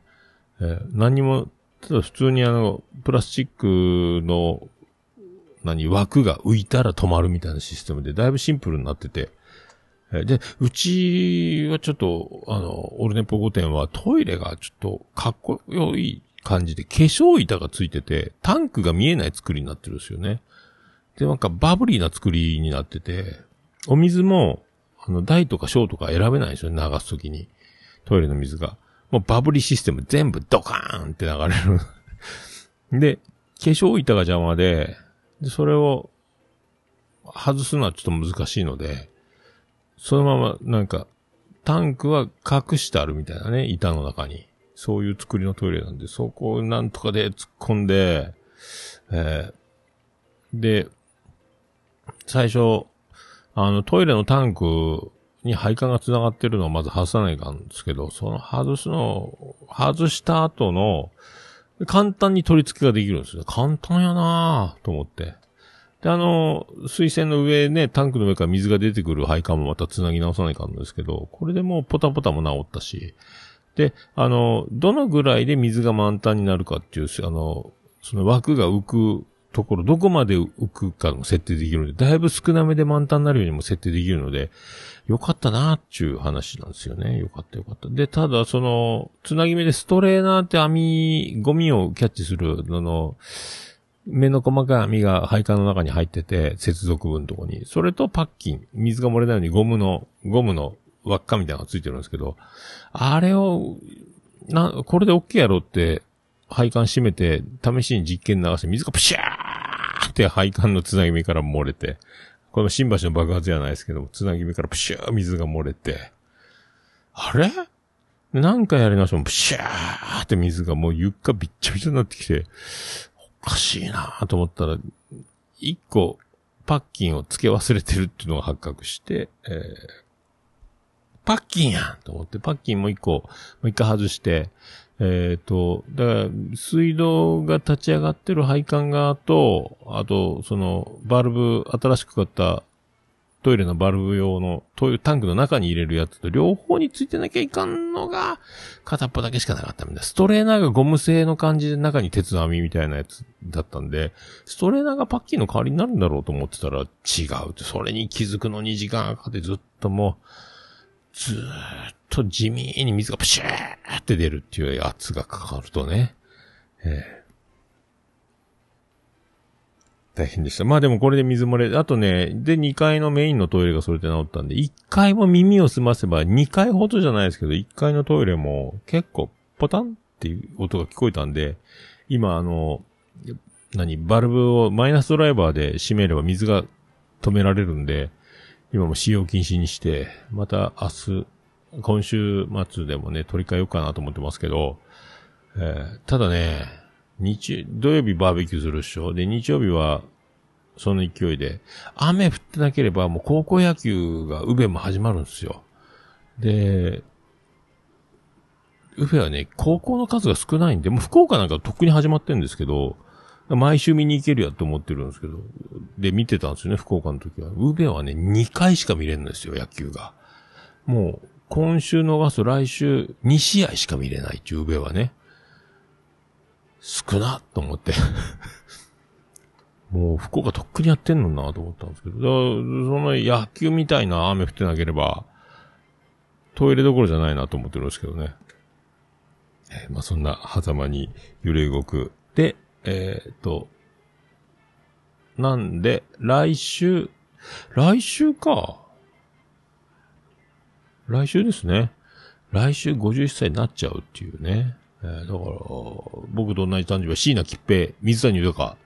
えー何にも、ただ普通にあの、プラスチックの、何、枠が浮いたら止まるみたいなシステムで、だいぶシンプルになってて。で、うちはちょっと、あの、オルネポ5店はトイレがちょっとかっこよい感じで、化粧板がついてて、タンクが見えない作りになってるんですよね。で、なんかバブリーな作りになってて、お水も、あの、大とか小とか選べないんですよね、流すときに。トイレの水が。もうバブリシステム全部ドカーンって流れる。で、化粧板が邪魔で、で、それを外すのはちょっと難しいので、そのままなんか、タンクは隠してあるみたいなね、板の中に。そういう作りのトイレなんで、そこをなんとかで突っ込んで、えーで、最初、あの、トイレのタンクに配管が繋がってるのをまず外さないかんですけど、その外すの、外した後の、簡単に取り付けができるんですよ。簡単やなぁと思って。で、あの、水栓の上ね、タンクの上から水が出てくる配管もまた繋ぎ直さないかんですけど、これでもうポタポタも直ったし、で、あの、どのぐらいで水が満タンになるかっていう、あの、その枠が浮くところ、どこまで浮くかも設定できるので、だいぶ少なめで満タンになるようにも設定できるので、よかったなーっていう話なんですよね。よかったよかった。で、ただ、その、つなぎ目でストレーナーって網、ゴミをキャッチする、あの、目の細かい網が配管の中に入ってて、接続部のとこに。それとパッキン、水が漏れないようにゴムの、ゴムの輪っかみたいなのがついてるんですけど、あれを、な、これで OK やろって、配管閉めて、試しに実験流して、水がプシャーって配管のつなぎ目から漏れて、この新橋の爆発じゃないですけども、つなぎ目からプシュー水が漏れて、あれ？何回やり直しても、プシャーって水がもう床びっちゃびちゃになってきて、おかしいなと思ったら、一個、パッキンを付け忘れてるっていうのが発覚して、えー、パッキンやんと思って、パッキンもう一個、もう一回外して、えっ、と、だから、水道が立ち上がってる配管側と、あと、その、バルブ、新しく買ったトイレのバルブ用のトイレタンクの中に入れるやつと両方についてなきゃいかんのが片っぽだけしかなかったんだ。ストレーナーがゴム製の感じで中に鉄網みたいなやつだったんで、ストレーナーがパッキンの代わりになるんだろうと思ってたら違うって、それに気づくのに時間かかってずっともう、ずっと地味に水がプシューって出るっていう圧がかかるとね。ええ大変でした。まあでもこれで水漏れ、あとね、で2階のメインのトイレがそれで治ったんで、1階も耳を澄ませば2階ほどじゃないですけど、1階のトイレも結構ポタンっていう音が聞こえたんで、今あの、何、バルブをマイナスドライバーで閉めれば水が止められるんで、今も使用禁止にして、また明日、今週末でもね、取り替えようかなと思ってますけど、えーただね、日、土曜日バーベキューするっしょ？で、日曜日は、その勢いで、雨降ってなければもう高校野球が、宇部も始まるんですよ。で、宇部はね、高校の数が少ないんで、もう福岡なんかとっくに始まってんですけど、毎週見に行けるやと思ってるんですけど、で、見てたんですよね、福岡の時は。宇部はね、2回しか見れるんですよ、野球が。もう、今週逃すと来週2試合しか見れないっていう宇部はね。少なと思って。もう、福岡とっくにやってんのになと思ったんですけど。その野球みたいな雨降ってなければ、トイレどころじゃないなと思ってるんですけどね。えーまあそんな狭間に揺れ動く。で、えーと、なんで、来週、来週か。来週ですね。来週51歳になっちゃうっていうね。えーだから、僕と同じ誕生日は椎名桔平、水谷豊。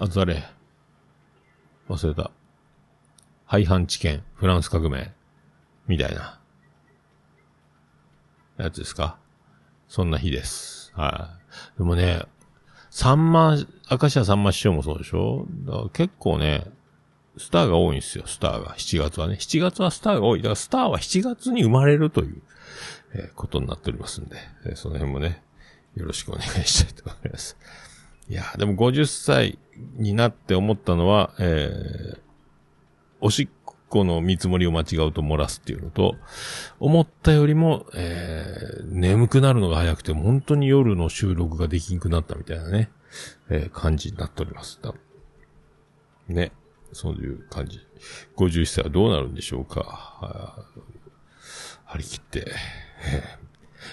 あと誰？忘れた。廃藩置県、フランス革命、みたいな。やつですか？そんな日です。はい。でもね、さんま、明石家さんま師匠もそうでしょ？結構ね、スターが多いんですよ、スターが。7月はね。7月はスターが多い。だからスターは7月に生まれるという、えーことになっておりますんで、えーその辺もね、よろしくお願いしたいと思います。いや、でも50歳になって思ったのは、えー、おしっこの見積もりを間違うと漏らすっていうのと、思ったよりも、えー、眠くなるのが早くて、本当に夜の収録ができんくなったみたいなね、えー感じになっております。ね。そういう感じ。51歳はどうなるんでしょうか。は張り切って。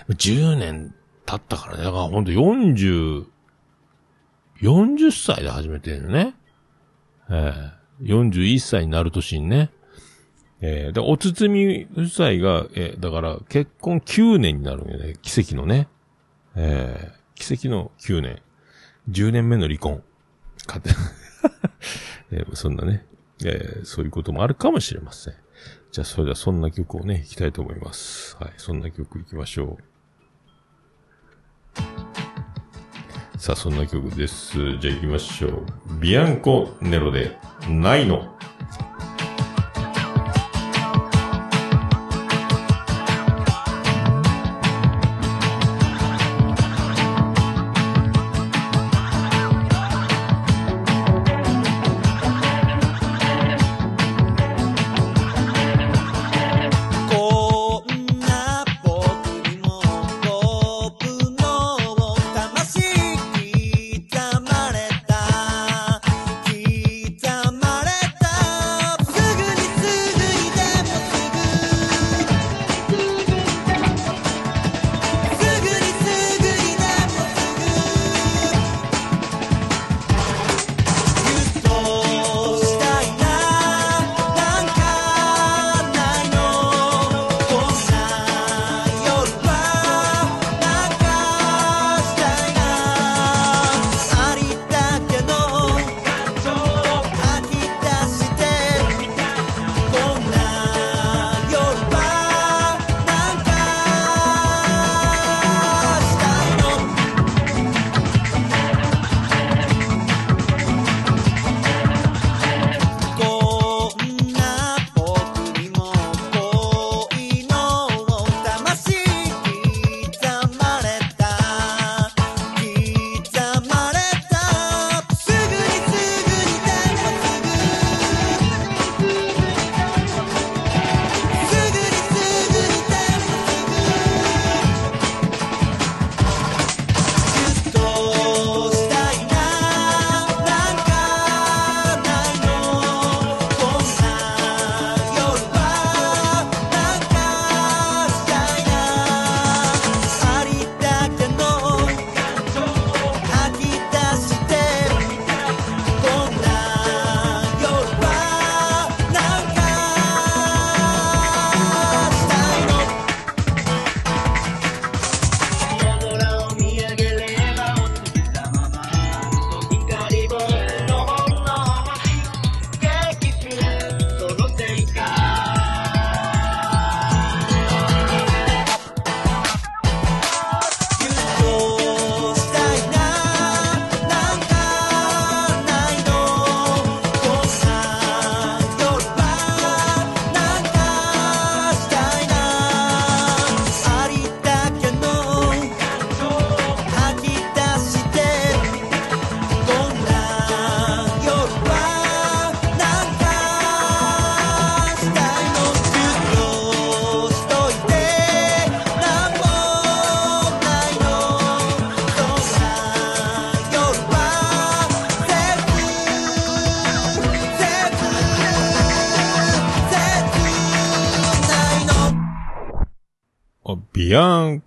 10年経ったからね。だからほんと40、40歳で始めてるのね。えー、41歳になる年にね。えー、で、お包み夫妻が、えーだから結婚9年になるよね。奇跡のね。えー、奇跡の9年。10年目の離婚。かて、(laughs) えーそんなね、えーそういうこともあるかもしれません。じゃあ、それではそんな曲をね、弾きたいと思います。はい、そんな曲行きましょう。さあ、そんな曲です。じゃあ行きましょう。ビアンコネロで、ないの。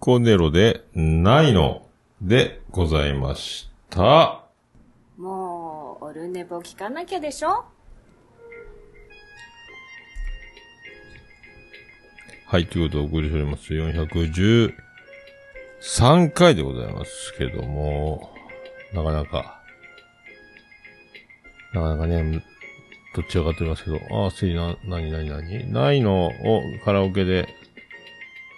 コネロで、ないの、でございました。もう、オルネポ聞かなきゃでしょ？はい、ということでお送りしております。413回でございますけども、なかなか、なかなかね、どっち上がってますけど、ああ、せいな、なになになに？ないのをカラオケで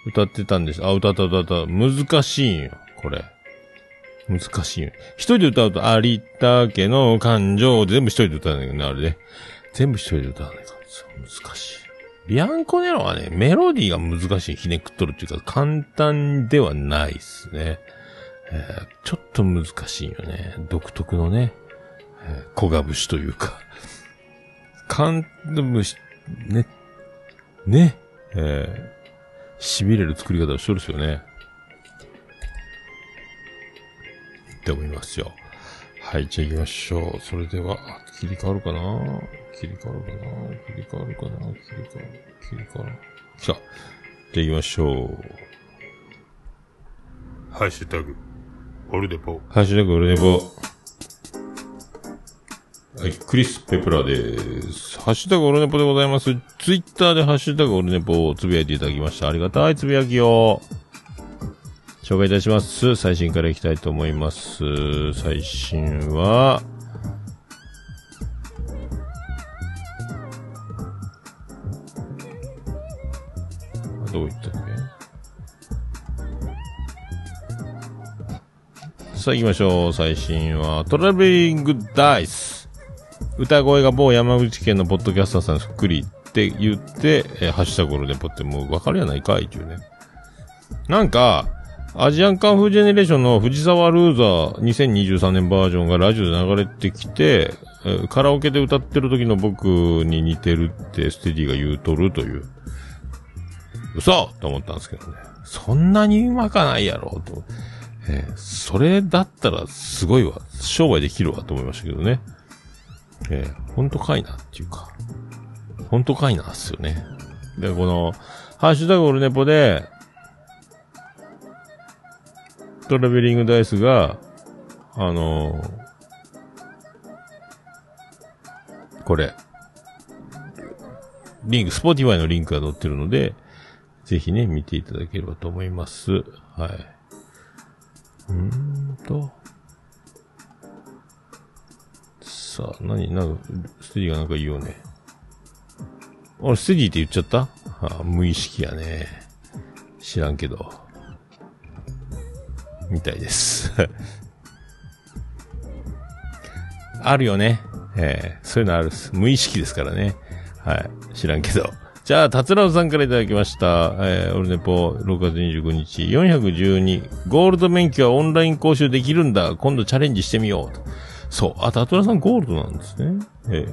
歌ってたんです。あ、歌った歌った。難しいんよ、これ。難しいよ。一人で歌うと、ありったけの感情、全部一人で歌うんだけどね、あれね。全部一人で歌わないから難しい。ビアンコネロはね、メロディーが難しい、ひねくっとるっていうか、簡単ではないですね。えーちょっと難しいよね。独特のね、えー小が節というか。簡単節、ね、ね、えー、痺れる作り方をしてるんですよね。って思いますよ。はい、じゃあ行きましょう。それでは、あ切り替わるかな切り替わるかな切り替わるかな切り替わる、切り替わる。来た。じゃあ行きましょう。ハッシュタグ、オルデポ。ハッシュタグ、オルデポ。はい、クリス・ペプラです。ハッシュタグオルネポでございます。ツイッターでハッシュタグオルネポをつぶやいていただきました。ありがたいつぶやきを。紹介いたします。最新からいきたいと思います。最新は、あどこ行ったっけ？さあ行きましょう。最新は、トラベリングダイス。歌声が某山口県のポッドキャスターさんにそっくりって言って、えーハッシュタグオルネポってもう分かるやないかいっていうね。なんか、アジアンカンフージェネレーションの藤沢ルーザー2023年バージョンがラジオで流れてきて、えーカラオケで歌ってる時の僕に似てるってステディが言うとるという。嘘と思ったんですけどね。そんなにうまかないやろと。えーそれだったらすごいわ。商売できるわと思いましたけどね。えー、本当かいなっていうか。本当かいなっすよね。で、この、ハッシュタグオルネポで、トラベリングダイスが、あのーこれ、リンク、 Spotify のリンクが載ってるので、ぜひね、見ていただければと思います。はい。うーんと。さ、何、なんか、ステディがなんか言うよね。俺、ステディって言っちゃった？あ無意識やね。知らんけど。みたいです。(laughs) あるよね。えー、そういうのあるっす。無意識ですからね。はい。知らんけど。じゃあ、達郎さんからいただきました。えー、オルネポ、6月25日、412、ゴールド免許はオンライン講習できるんだ。今度チャレンジしてみよう。そう。あ、達郎さんゴールドなんですね。ええ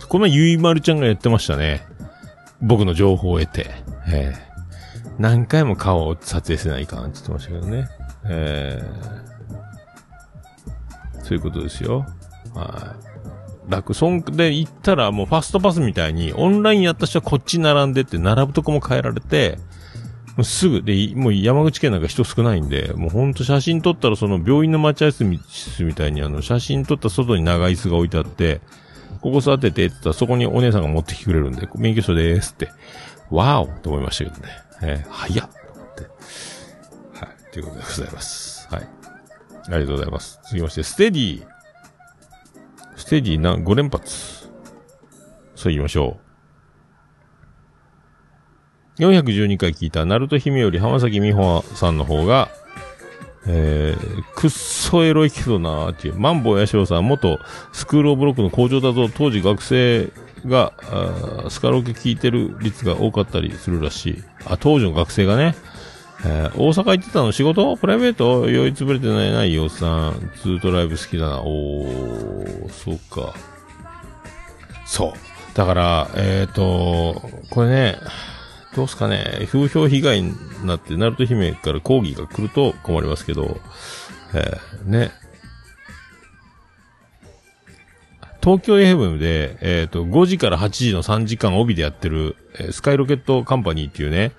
ー、この前ゆいまるちゃんがやってましたね。僕の情報を得て。えー、何回も顔を撮影せないかんって言ってましたけどね。えー、そういうことですよ。はい。楽、そんで行ったらもうファストパスみたいにオンラインやった人はこっち並んでって並ぶとこも変えられて、うすぐで、もう山口県なんか人少ないんで、もうほんと写真撮ったらその病院の待合室みたいにあの写真撮った外に長い椅子が置いてあって、ここ座っててって言ったらそこにお姉さんが持ってきてくれるんで、免許証でーすって。わーおと思いましたけどね。えー、早っと思って。はい。ということでございます。はい。ありがとうございます。続きまして、ステディ。ステディな、5連発。そう言いましょう。412回聞いた、ナルト姫より浜崎美穂さんの方が、えー、くっそエロいけどなーっていう、マンボウヤシオさん、元スクールオブロックの校長だと、当時学生が、スカロケ聞いてる率が多かったりするらしい。あ、当時の学生がね、えー大阪行ってたの仕事？プライベート酔いつぶれてないないよ、おっさん。ずーっとライブ好きだな。おー、そうか。そう。だから、えっ、と、これね、どうすかね、風評被害になって、ナルト姫から抗議が来ると困りますけど、えーね。東京 FM で、えっ、と、5時から8時の3時間帯でやってる、えースカイロケットカンパニーっていうね、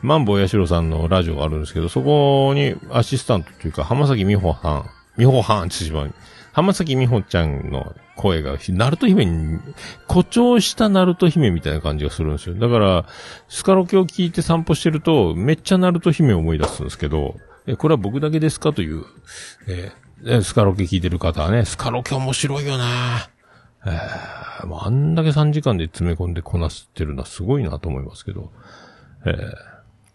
マンボウヤシロさんのラジオがあるんですけど、そこにアシスタントというか、浜崎美穂さん、美穂はんってしまう。浜崎美穂ちゃんの声が、ナルト姫に、誇張したナルト姫みたいな感じがするんですよ。だから、スカロケを聞いて散歩してると、めっちゃナルト姫を思い出すんですけど、え、これは僕だけですか？という、えースカロケ聞いてる方はね、スカロケ面白いよね。えー、あんだけ3時間で詰め込んでこなしてるのはすごいなと思いますけど。えー、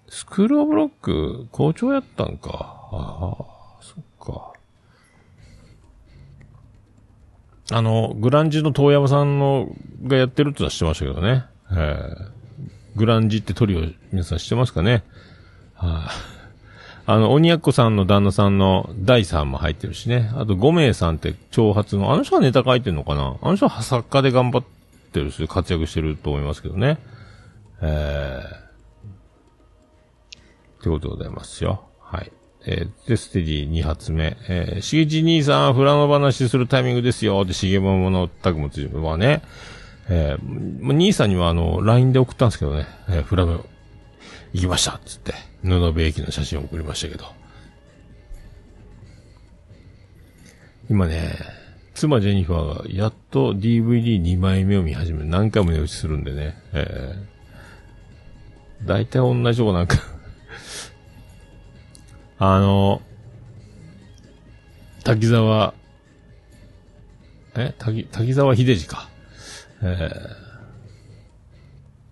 スクールオブロック、校長やったんか。ああ、そっか。あの、グランジの遠山さんの、がやってるってのは知ってましたけどね。えー、グランジってトリオ、皆さん知ってますかね？はい、あの、鬼奴さんの旦那さんの大さんも入ってるしね。あと、五名さんって長髪の、あの人はネタ書いてんのかな？あの人は作家で頑張ってるし、活躍してると思いますけどね。えー、ってことでございますよ。はい。えー、で、ステディ2発目。えー、しげち兄さん、フラノ話するタイミングですよ。で、しげもものタグもついてはね。えー、もう兄さんにはあの、LINE で送ったんですけどね。えー、フラノ、行きましたつって、布部駅の写真を送りましたけど。今ね、妻ジェニファーがやっと DVD2 枚目を見始め。何回も寝落ちするんでね。えー、大体同じとこなんかあの、滝沢、え？滝、滝沢秀治か。え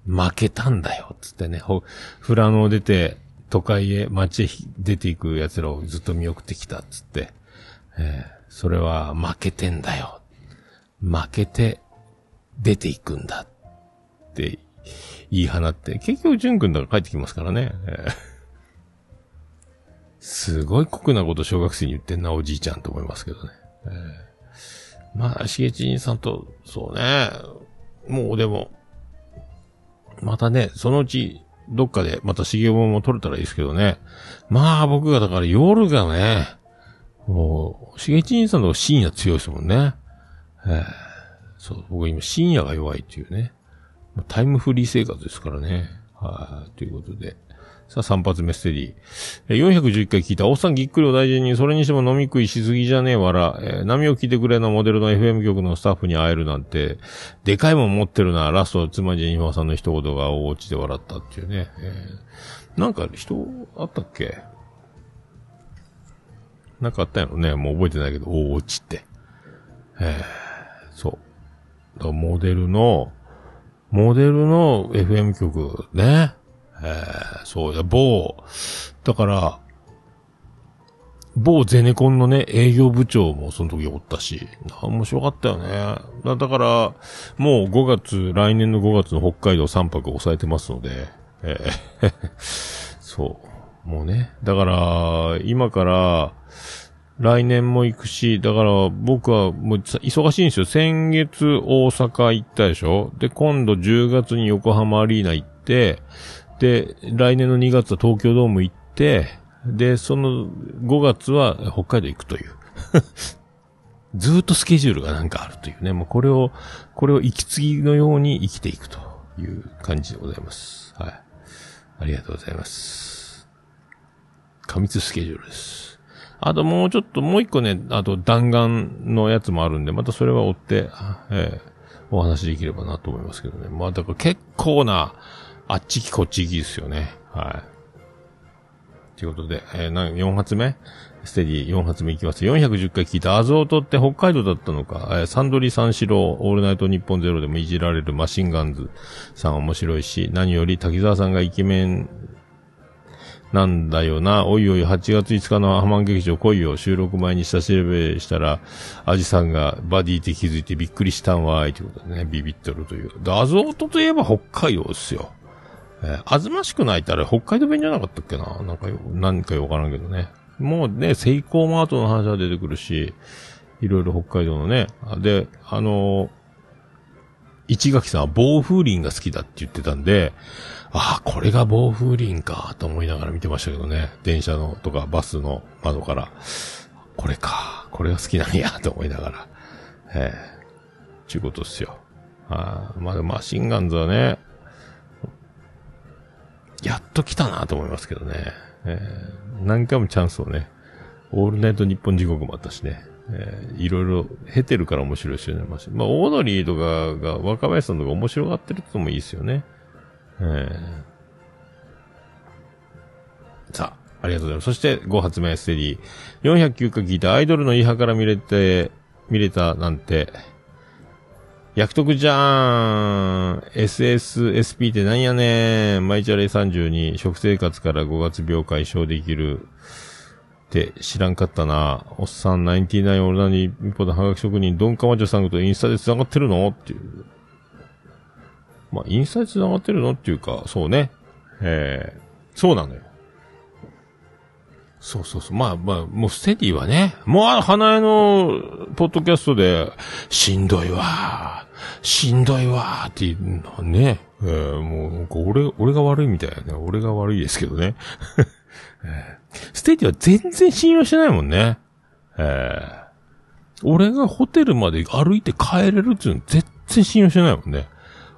ー、負けたんだよ、つってね、ほ、富良野を出て、都会へ、街へ出ていく奴らをずっと見送ってきた、つって、えー、それは負けてんだよ。負けて、出ていくんだ。って、言い放って、結局、淳君だから帰ってきますからね。えーすごい酷なこと小学生に言ってんな、おじいちゃんと思いますけどね。えーまあ、しげち兄さんと、そうね、もうでも、またね、そのうち、どっかで、またしげもも撮れたらいいですけどね。まあ、僕がだから夜がね、もう、しげち兄さんの深夜強いですもんね。えーそう、僕今深夜が弱いっていうね。タイムフリー生活ですからね。はい、ということで。さあ、3発目ステディ。えー411回聞いた、おっさんぎっくりを大事に、それにしても飲み食いしすぎじゃねえわら、えー波を聞いてくれのモデルの FM 局のスタッフに会えるなんて、でかいもん持ってるな、ラスト、妻ジェニファーさんの一言が大落ちで笑ったっていうね。えーなんか人、あったっけ？なんかあったんやろね。もう覚えてないけど、大落ちって。えー、そう。モデルの、モデルの FM 局ね。えー、そうや、某、だから、某ゼネコンのね、営業部長もその時おったし、面白かったよね。だだから、もう5月、来年の5月の北海道3泊抑えてますので、えー (laughs) そう。もうね。だから、今から、来年も行くし、だから僕はもう忙しいんですよ。先月大阪行ったでしょ？で、今度10月に横浜アリーナ行って、で来年の2月は東京ドーム行って、で、その5月は北海道行くという。(laughs) ずっとスケジュールがなんかあるというね。もうこれを、これを息継ぎのように生きていくという感じでございます。はい。ありがとうございます。過密スケジュールです。あともうちょっと、もう一個ね、あと弾丸のやつもあるんで、またそれは追って、ええお話できればなと思いますけどね。まあだから結構な、あっち行きこっち行きですよね。はい。ということで、えー、な、4発目？ステディ4発目いきます。410回聞いたアゾートって北海道だったのか、えーサンドリ三四郎、オールナイトニッポンゼロでもいじられるマシンガンズさん面白いし、何より滝沢さんがイケメンなんだよな。おいおい、8月5日の浜劇場来いよ。収録前に下調べしたら、アジさんがバディって気づいてびっくりしたんわーい。ということでね、ビビってるという。アゾートといえば北海道ですよ。えー、あずましくないってあれ北海道弁じゃなかったっけな？なんかよ、何かよわからんけどね。もうね、セイコーマートの話は出てくるし、いろいろ北海道のね。で、あのー市垣さんは暴風林が好きだって言ってたんで、ああ、これが暴風林か、と思いながら見てましたけどね。電車のとかバスの窓から。これか、これが好きなんや、と思いながら。ええちゅうことっすよ。ああ、まあマシンガンズはね、やっと来たなと思いますけどね。えー何回もチャンスをね、オールナイト日本地獄もあったしね。えーいろいろ経てるから面白いですよね。まあ、オードリーとかが若林さんとか面白がってるってのもいいですよね。えーさあ、ありがとうございます。そして、5発目 SD。409回聞いたアイドルのイハから見れて、見れたなんて、約得じゃーん !SSSP ってなんやねんマイチャレ32、食生活から5月病解消できるって知らんかったな。おっさん99オルナニ日本のハガキ職人、ドンカマジョさんとインスタで繋がってるのっていう。まあ、インスタで繋がってるのっていうか、そうね。えー、そうなのよ。そうそうそう。まあまあ、もうステディはね、もうあの、花江の、ポッドキャストで、しんどいわしんどいわーっていうのはね、えーもう俺、俺が悪いみたいなね。俺が悪いですけどね。(laughs) えーステディは全然信用してないもんね。えー俺がホテルまで歩いて帰れるっていうの全然信用してないもんね。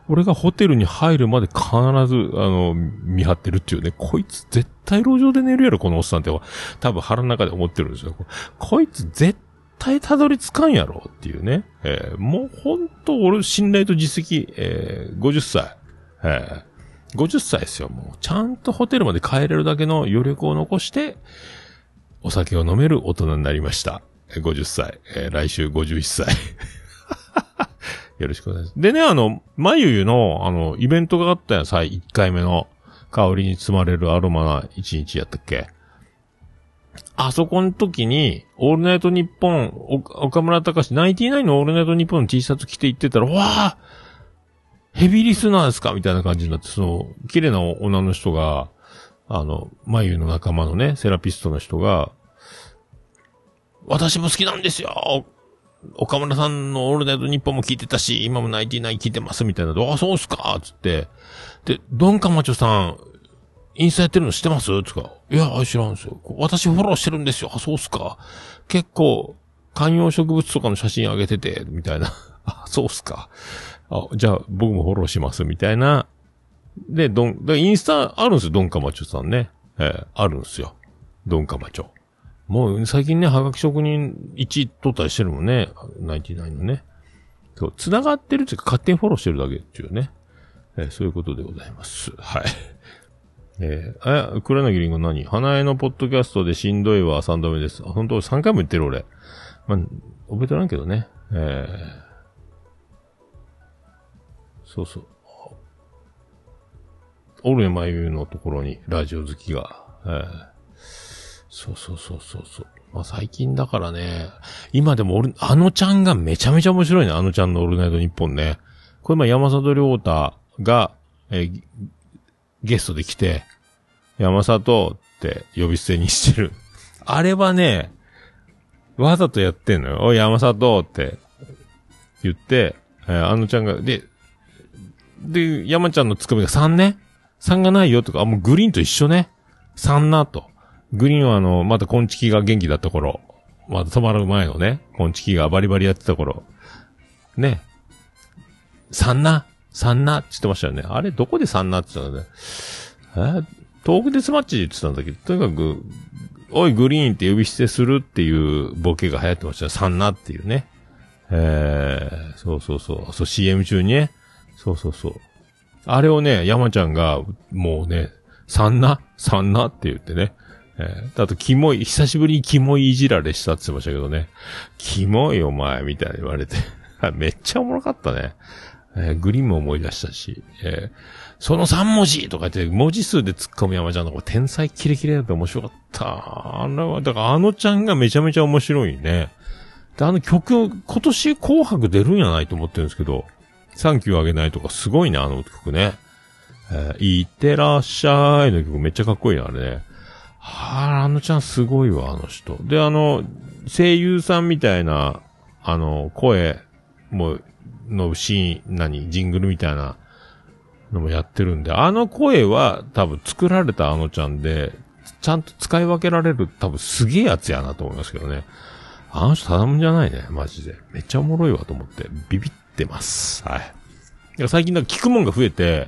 俺がホテルに入るまで必ず、あの、見張ってるっていうね。こいつ絶対路上で寝るやろ、このおっさんっては。多分腹の中で思ってるんですよ。こいつ絶対たどり着かんやろっていうね。えーもうほんと俺信頼と実績、えー50歳。えー50歳ですよ。もうちゃんとホテルまで帰れるだけの余力を残して、お酒を飲める大人になりました。え50歳。えー来週51歳。(laughs) よろしくお願いします。でね、あの、まゆゆの、あの、イベントがあったやん、さ、1回目の、香りに包まれるアロマな一日やったっけ？あそこの時に、オールナイトニッポン、岡村隆史、ナインティナインのオールナイトニッポンの T シャツ着て行ってたら、わあヘビリスナーですか？みたいな感じになって、その、綺麗な女の人が、あの、まゆの仲間のね、セラピストの人が、私も好きなんですよ岡村さんのオールナイトニッポンも聞いてたし、今もナインティナイン聞いてますみたいな。あ、そうっすか？つって。で、ドンカマチョさん、インスタやってるの知ってます？つか。いや、知らんすよ。私フォローしてるんですよ。あ、そうっすか。結構、観葉植物とかの写真上げてて、みたいな。(laughs) あ、そうっすか。あ、じゃあ、僕もフォローします、みたいな。で、ドン、でインスタあるんですよ、ドンカマチョさんね。えーあるんですよ。ドンカマチョ。もう、最近ね、はがき職人1位取ったりしてるもんね。ナインティナインのね。そう、繋がってるっていうか、勝手にフォローしてるだけっていうね。えーそういうことでございます。はい。えー、え、黒柳りんご何？花江のポッドキャストでしんどいわ、3度目です。あ、本当？3回も言ってる俺。まあ、覚えてらんけどね。えー、そうそう。オルエマユのところに、ラジオ好きが。えー、そうそうそうそうそう。まあ最近だからね、今でも俺、あのちゃんがめちゃめちゃ面白いね。あのちゃんのオールナイトニッポンね。これまあ山里亮太が、えーゲストで来て、山里って呼び捨てにしてる。(laughs) あれはね、わざとやってんのよ。おい、山里って言って、えーあのちゃんが、で、で、山ちゃんのツッコミが3ね ?3 がないよとか、あ、もうグリーンと一緒ね。3なと。グリーンはあの、まだコンチキが元気だった頃。まだ止まる前のね、コンチキがバリバリやってた頃。ね。3な？?3 なって言ってましたよね。あれ、どこで3なって言ったのね。え？東北デスマッチで言ってたんだけど、とにかく、おい、グリーンって呼び捨てするっていうボケが流行ってましたよ。3なっていうね。えー、そうそうそう。そう、CM 中にね。そうそうそう。あれをね、山ちゃんが、もうね、3な ?3 なって言ってね。えー、あと、キモい、久しぶりにキモいいじられしたって言ってましたけどね。キモいお前、みたいに言われて。(laughs) めっちゃおもろかったね。えーグリーンも思い出したし、えーその3文字とか言って、文字数で突っ込む山ちゃんの子、天才キレキレだって面白かった。あれは、だからあのちゃんがめちゃめちゃ面白いね。で、あの曲、今年紅白出るんやないと思ってるんですけど、サンキューあげないとかすごいね、あの曲ね。えーいってらっしゃいの曲めっちゃかっこいいな、あれね。はあ、あのちゃんすごいわ、あの人。で、あの、声優さんみたいな、あの、声、もう、のシーン、何、ジングルみたいなのもやってるんで、あの声は多分作られたあのちゃんで、ちゃんと使い分けられる多分すげえやつやなと思いますけどね。あの人ただもんじゃないね、マジで。めっちゃおもろいわと思って、ビビってます。はい。いや最近なんか聞くもんが増えて、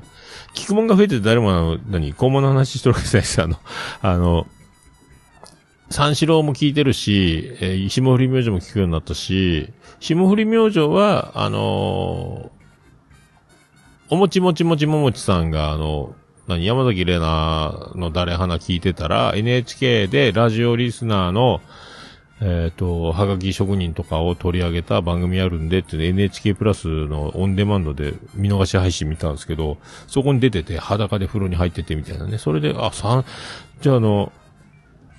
聞くもんが増えて誰もあの、何、肛門の話してるわけじゃないです。あの、あの、三四郎も聞いてるし、えー、霜降り明星も聞くようになったし、霜降り明星は、あのーおもちもちもちももちさんが、あの、何、山崎玲奈の誰花聞いてたら、NHK でラジオリスナーの、えっ、と、はがき職人とかを取り上げた番組あるんでって、NHK プラスのオンデマンドで見逃し配信見たんですけど、そこに出てて裸で風呂に入っててみたいなね。それで、あ、さんじゃああの、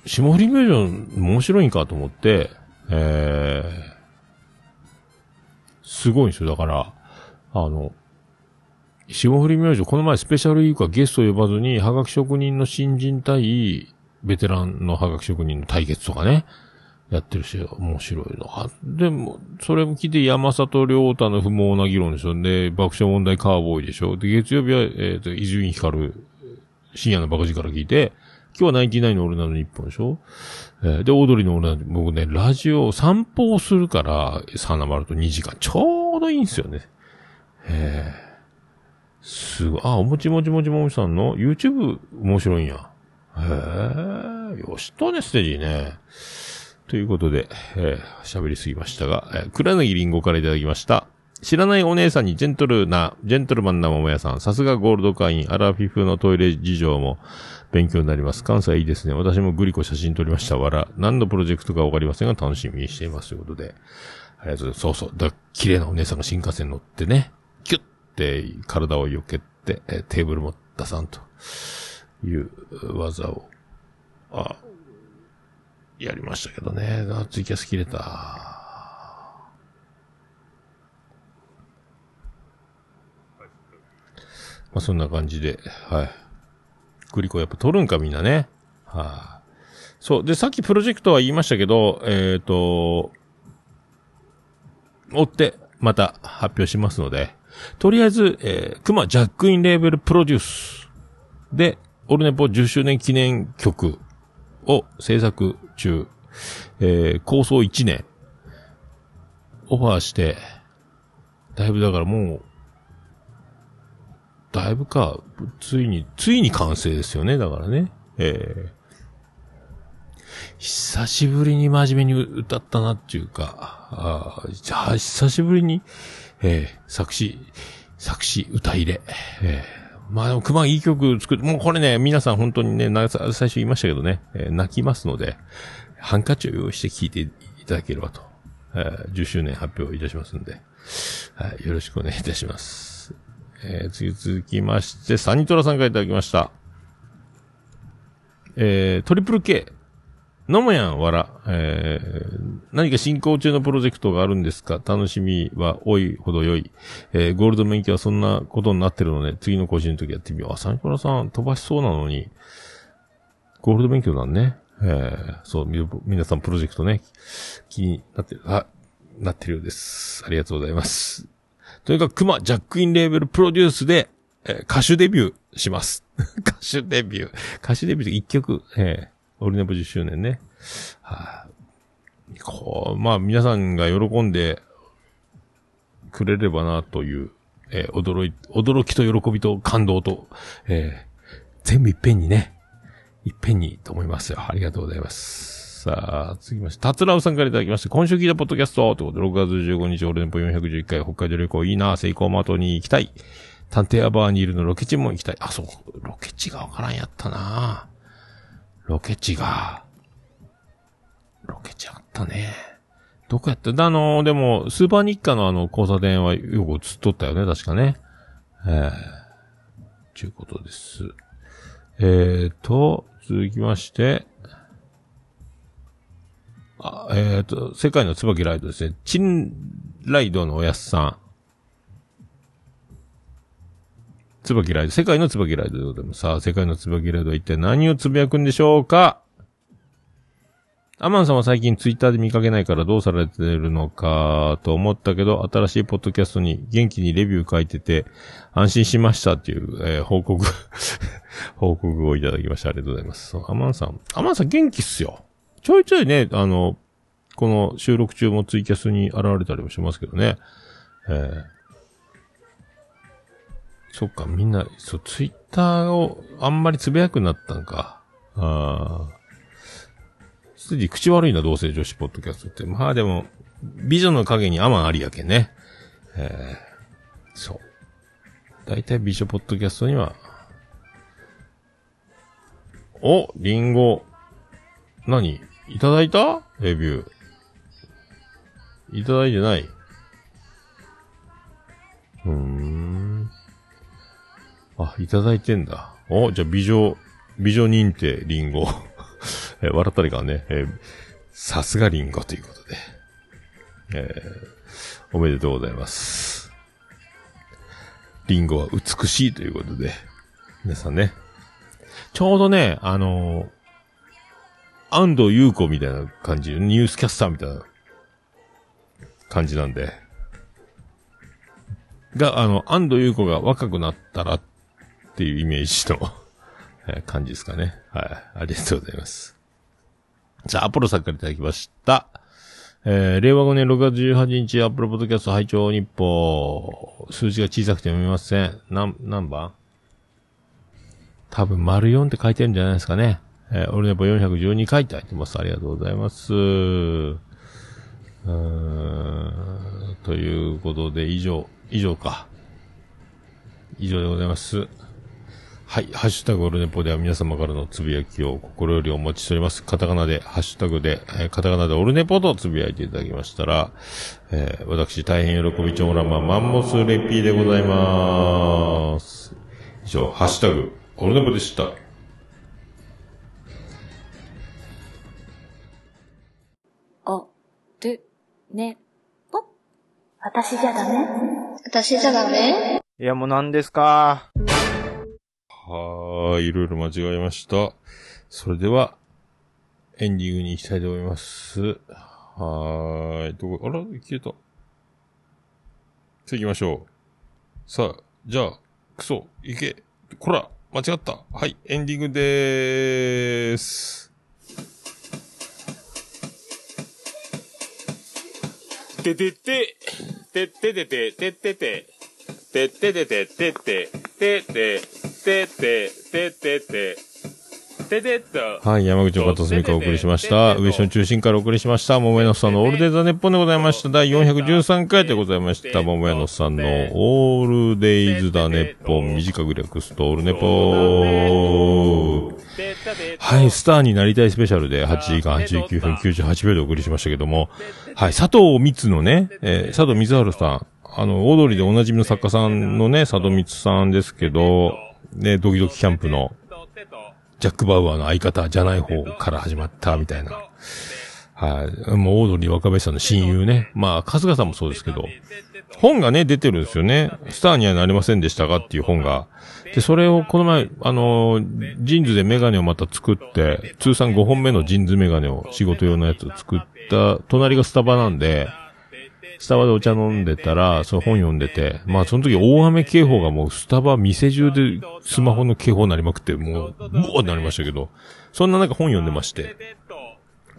霜降り明星面白いんかと思って、えー、すごいんですよ。だから、あの、霜降り明星、この前スペシャルウィークはゲストを呼ばずに、はがき職人の新人対、ベテランのはがき職人の対決とかね、やってるし、面白いの。あでも、それも聞いて山里亮太の不毛な議論でしょ。で、爆笑問題カーボーイでしょ。で、月曜日は、えっ、と、伊集院光、深夜のバカ力から聞いて、今日はナインティナインの俺なの日本でしょ？えーで、オードリーの俺なの僕ね、ラジオ散歩をするから、サナマルと2時間。ちょうどいいんですよね。えーすごい。あ、おもちもちもちもちさんの？YouTube 面白いんや。へえ、よしとね、ステージね。ということで、えー喋りすぎましたが、えー、倉柳りんごからいただきました。知らないお姉さんにジェントルな、ジェントルマンな桃屋さん。さすがゴールド会員、アラフィフのトイレ事情も勉強になります。関西いいですね。私もグリコ写真撮りました。わら。何のプロジェクトかわかりませんが、楽しみにしています。ということで。ありがとうございます。そうそう。だ綺麗なお姉さんが新幹線乗ってね、キュッて体を避けて、えテーブルも出さんという技を、あ、やりましたけどね。あツイキャス切れた。まあ、そんな感じで、はい。グリコやっぱ取るんかみんなね。はい、そう。で、さっきプロジェクトは言いましたけど、えっ、と、追って、また発表しますので、とりあえず、えー、クマジャックインレーベルプロデュースで、オルネポ10周年記念曲を制作中、えー、構想1年、オファーして、だいぶだからもう、だいぶか、ついに、ついに完成ですよね、だからね。えー久しぶりに真面目に歌ったなっていうか、あーじゃあ、久しぶりに、えー作詞、作詞、歌入れ、えーまあでも、熊いい曲作って、もうこれね、皆さん本当にね、最初言いましたけどね、えー泣きますので、ハンカチを用意して聴いていただければと、えー10周年発表いたしますんで、はい、よろしくお願いいたします。えー次続きまして、サニトラさんからいただきました。えートリプル K。のもやんわら、えー、何か進行中のプロジェクトがあるんですか？楽しみは多いほど良い。えー、ゴールド免許はそんなことになってるので、次の更新の時やってみよう。あ、サニコラさん飛ばしそうなのに、ゴールド免許なんね。えー、そう、み、皆さんプロジェクトね、気になってる、あ、なってるようです。ありがとうございます。とにかく、クマ、ジャックインレーベルプロデュースで、えー歌手デビューします。(laughs) 歌手デビュー。歌手デビューで一曲、えー、オルネポ10周年ね。はい、こう、まあ皆さんが喜んでくれればなという、えー驚い、驚きと喜びと感動と、えー全部いっぺんにね、いっぺんにと思いますよ。ありがとうございます。さあ、続きまして、たつらうさんからいただきまして、今週聞いたポッドキャストということで、6月15日、オルネポ411回、北海道旅行いいな、セイコーマートに行きたい。探偵アバーニールのロケ地も行きたい。あ、そう、ロケ地がわからんやったなロケ地が。ロケ地あったね。どこやった？あの、でも、スーパー日課のあの、交差点はよく映っとったよね、確かね。ええちゅうことです。えーと、続きまして、あ、えーと、世界の椿ライドですね。チンライドのおやすさん。椿ライド、世界の椿ライドでございます。さあ、世界の椿ライドは一体何をつぶやくんでしょうか？アマンさんは最近ツイッターで見かけないからどうされてるのかと思ったけど、新しいポッドキャストに元気にレビュー書いてて、安心しましたっていう、えー報告、(laughs) 報告をいただきました。ありがとうございます。アマンさん、アマンさん元気っすよ。ちょいちょいね、あの、この収録中もツイキャスに現れたりもしますけどね。えーそっか、みんな、そう、ツイッターをあんまりつぶやくなったんか。ああ。すでに口悪いな、同性女子ポッドキャストって。まあでも、美女の影にアマンありやけんね。えー、そう。だいたい美女ポッドキャストには、お、リンゴ。何？いただいた？レビュー。いただいてないうーん。あ、いただいてんだ。お、じゃあ美女、美女認定リンゴ。え笑ったりかね、えさすがリンゴということで。えーおめでとうございます。リンゴは美しいということで。皆さんね。ちょうどね、あのー安藤優子みたいな感じ、ニュースキャスターみたいな感じなんで。が、あの、安藤優子が若くなったらっていうイメージの、(laughs) 感じですかね。はい。ありがとうございます。じゃあ、アポロさんからいただきました。えー、令和5年6月18日、アップルポッドキャスト拝聴日報。数字が小さくて読めません。なん、何番？多分、丸4って書いてるんじゃないですかね。えー、オルネポ412回って入ってます。ありがとうございます。うーん、ということで、以上、以上か。以上でございます。はい。ハッシュタグオルネポでは皆様からのつぶやきを心よりお待ちしております。カタカナで、ハッシュタグで、えーカタカナでオルネポとつぶやいていただきましたら、えー私大変喜びちょうらまマンモスレピーでございます。以上、ハッシュタグ、オルネポでした。る、ね、ぽ。私じゃダメ？私じゃダメ？いや、もう何ですか？はーい、いろいろ間違えました。それでは、エンディングに行きたいと思います。はーい、どこ、あら、消えた。さあ行きましょう。さあ、じゃあ、クソ、行け。こら、間違った。はい、エンディングでーす。ててて、てっててて、てってて、てっててて、てって、てって、てって、てってて。はい、山口の片隅からお送りしました。上所の中心からお送りしました。桃屋のさんのオールデイザネッポンでございました。第413回でございました。桃屋のさんのオールデイズだネッポン。短く略すとオールネポはい、スターになりたいスペシャルで8時間89分98秒でお送りしましたけども、はい、佐藤光のね、えー佐藤満春さん、あの、オードリーでおなじみの作家さんのね、佐藤満さんですけど、ね、ドキドキキャンプの、ジャック・バウアーの相方じゃない方から始まったみたいな。はい。もうオードリー若林さんの親友ね。まあ、春日さんもそうですけど、本がね、出てるんですよね。スターにはなりませんでしたがっていう本が。で、それをこの前、あの JINSでメガネをまた作って、通算5本目の JINSメガネを仕事用のやつを作った、隣がスタバなんで、スタバでお茶飲んでたら、その本読んでて、まあその時大雨警報がもうスタバ店中でスマホの警報になりまくって、もう、ブワーってなりましたけど、そんな中本読んでまして、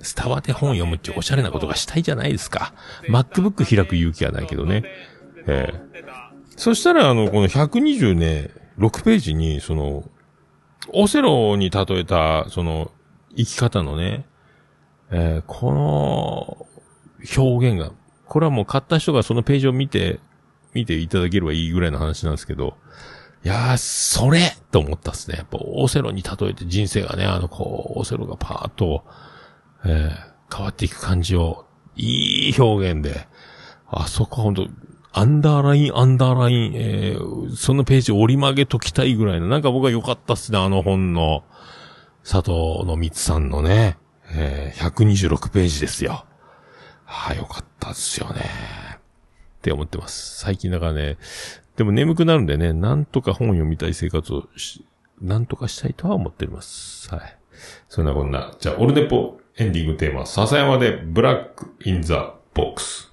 スタバで本読むっておしゃれなことがしたいじゃないですか。MacBook 開く勇気はないけどね。ええそしたら、あの、この120ね、6ページに、その、オセロに例えた、その、生き方のね、えーこの、表現が、これはもう買った人がそのページを見て、見ていただければいいぐらいの話なんですけど、いやー、それと思ったっすね。やっぱオセロに例えて人生がね、あの、こう、オセロがパーッと、えー変わっていく感じを、いい表現で、あそこは本当アンダーライン、アンダーライン、えーそのページ折り曲げときたいぐらいの、なんか僕は良かったっすね、あの本の、佐藤の光さんのね、えー126ページですよ。はあ、よかったっすよね。って思ってます。最近だからね、でも眠くなるんでね、なんとか本読みたい生活をし、なんとかしたいとは思っております。はい。そんなこんな。じゃあ、オルネポエンディングテーマ、笹山でブラックインザボックス。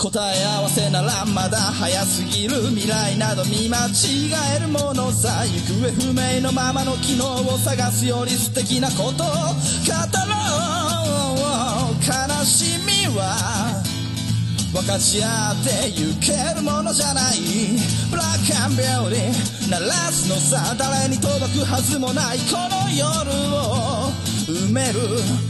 答え合わせならまだ早すぎる未来など見間違えるものさ行方不明のままの機能を探すより素敵なことを語ろう悲しみは分かち合ってゆけるものじゃないブラックアンビューティー鳴らすのさ誰に届くはずもないこの夜を埋める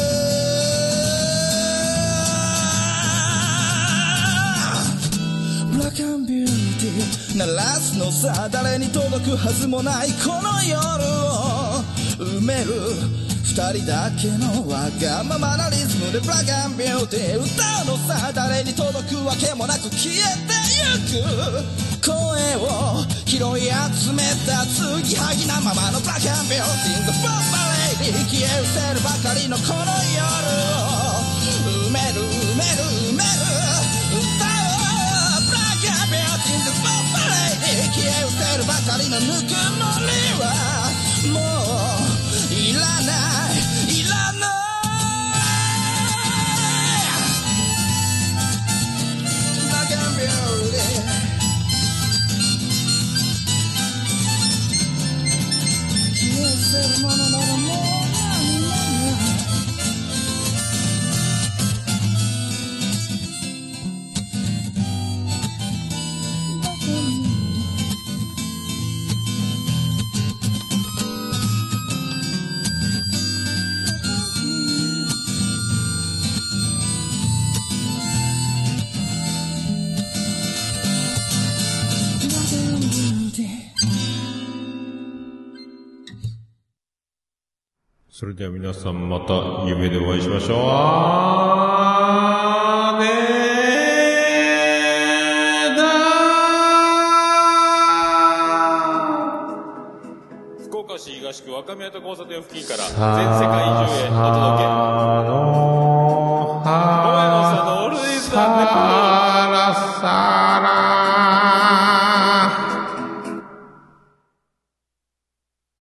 ブラックアンビューティー鳴らすのさ誰に届くはずもないこの夜を埋める二人だけのわがままなリズムでブラックアンビューティー歌うのさ誰に届くわけもなく消えてゆく声を拾い集めた継ぎはぎなままのブラックアンビューティー The f o r b a l a d y 消え失せるばかりのこの夜を埋めるばかりのぬくもりはそれでは皆さんまた夢でお会いしましょう。あーねーだ福岡市東区若宮と交差点付近から全世界中へお届け。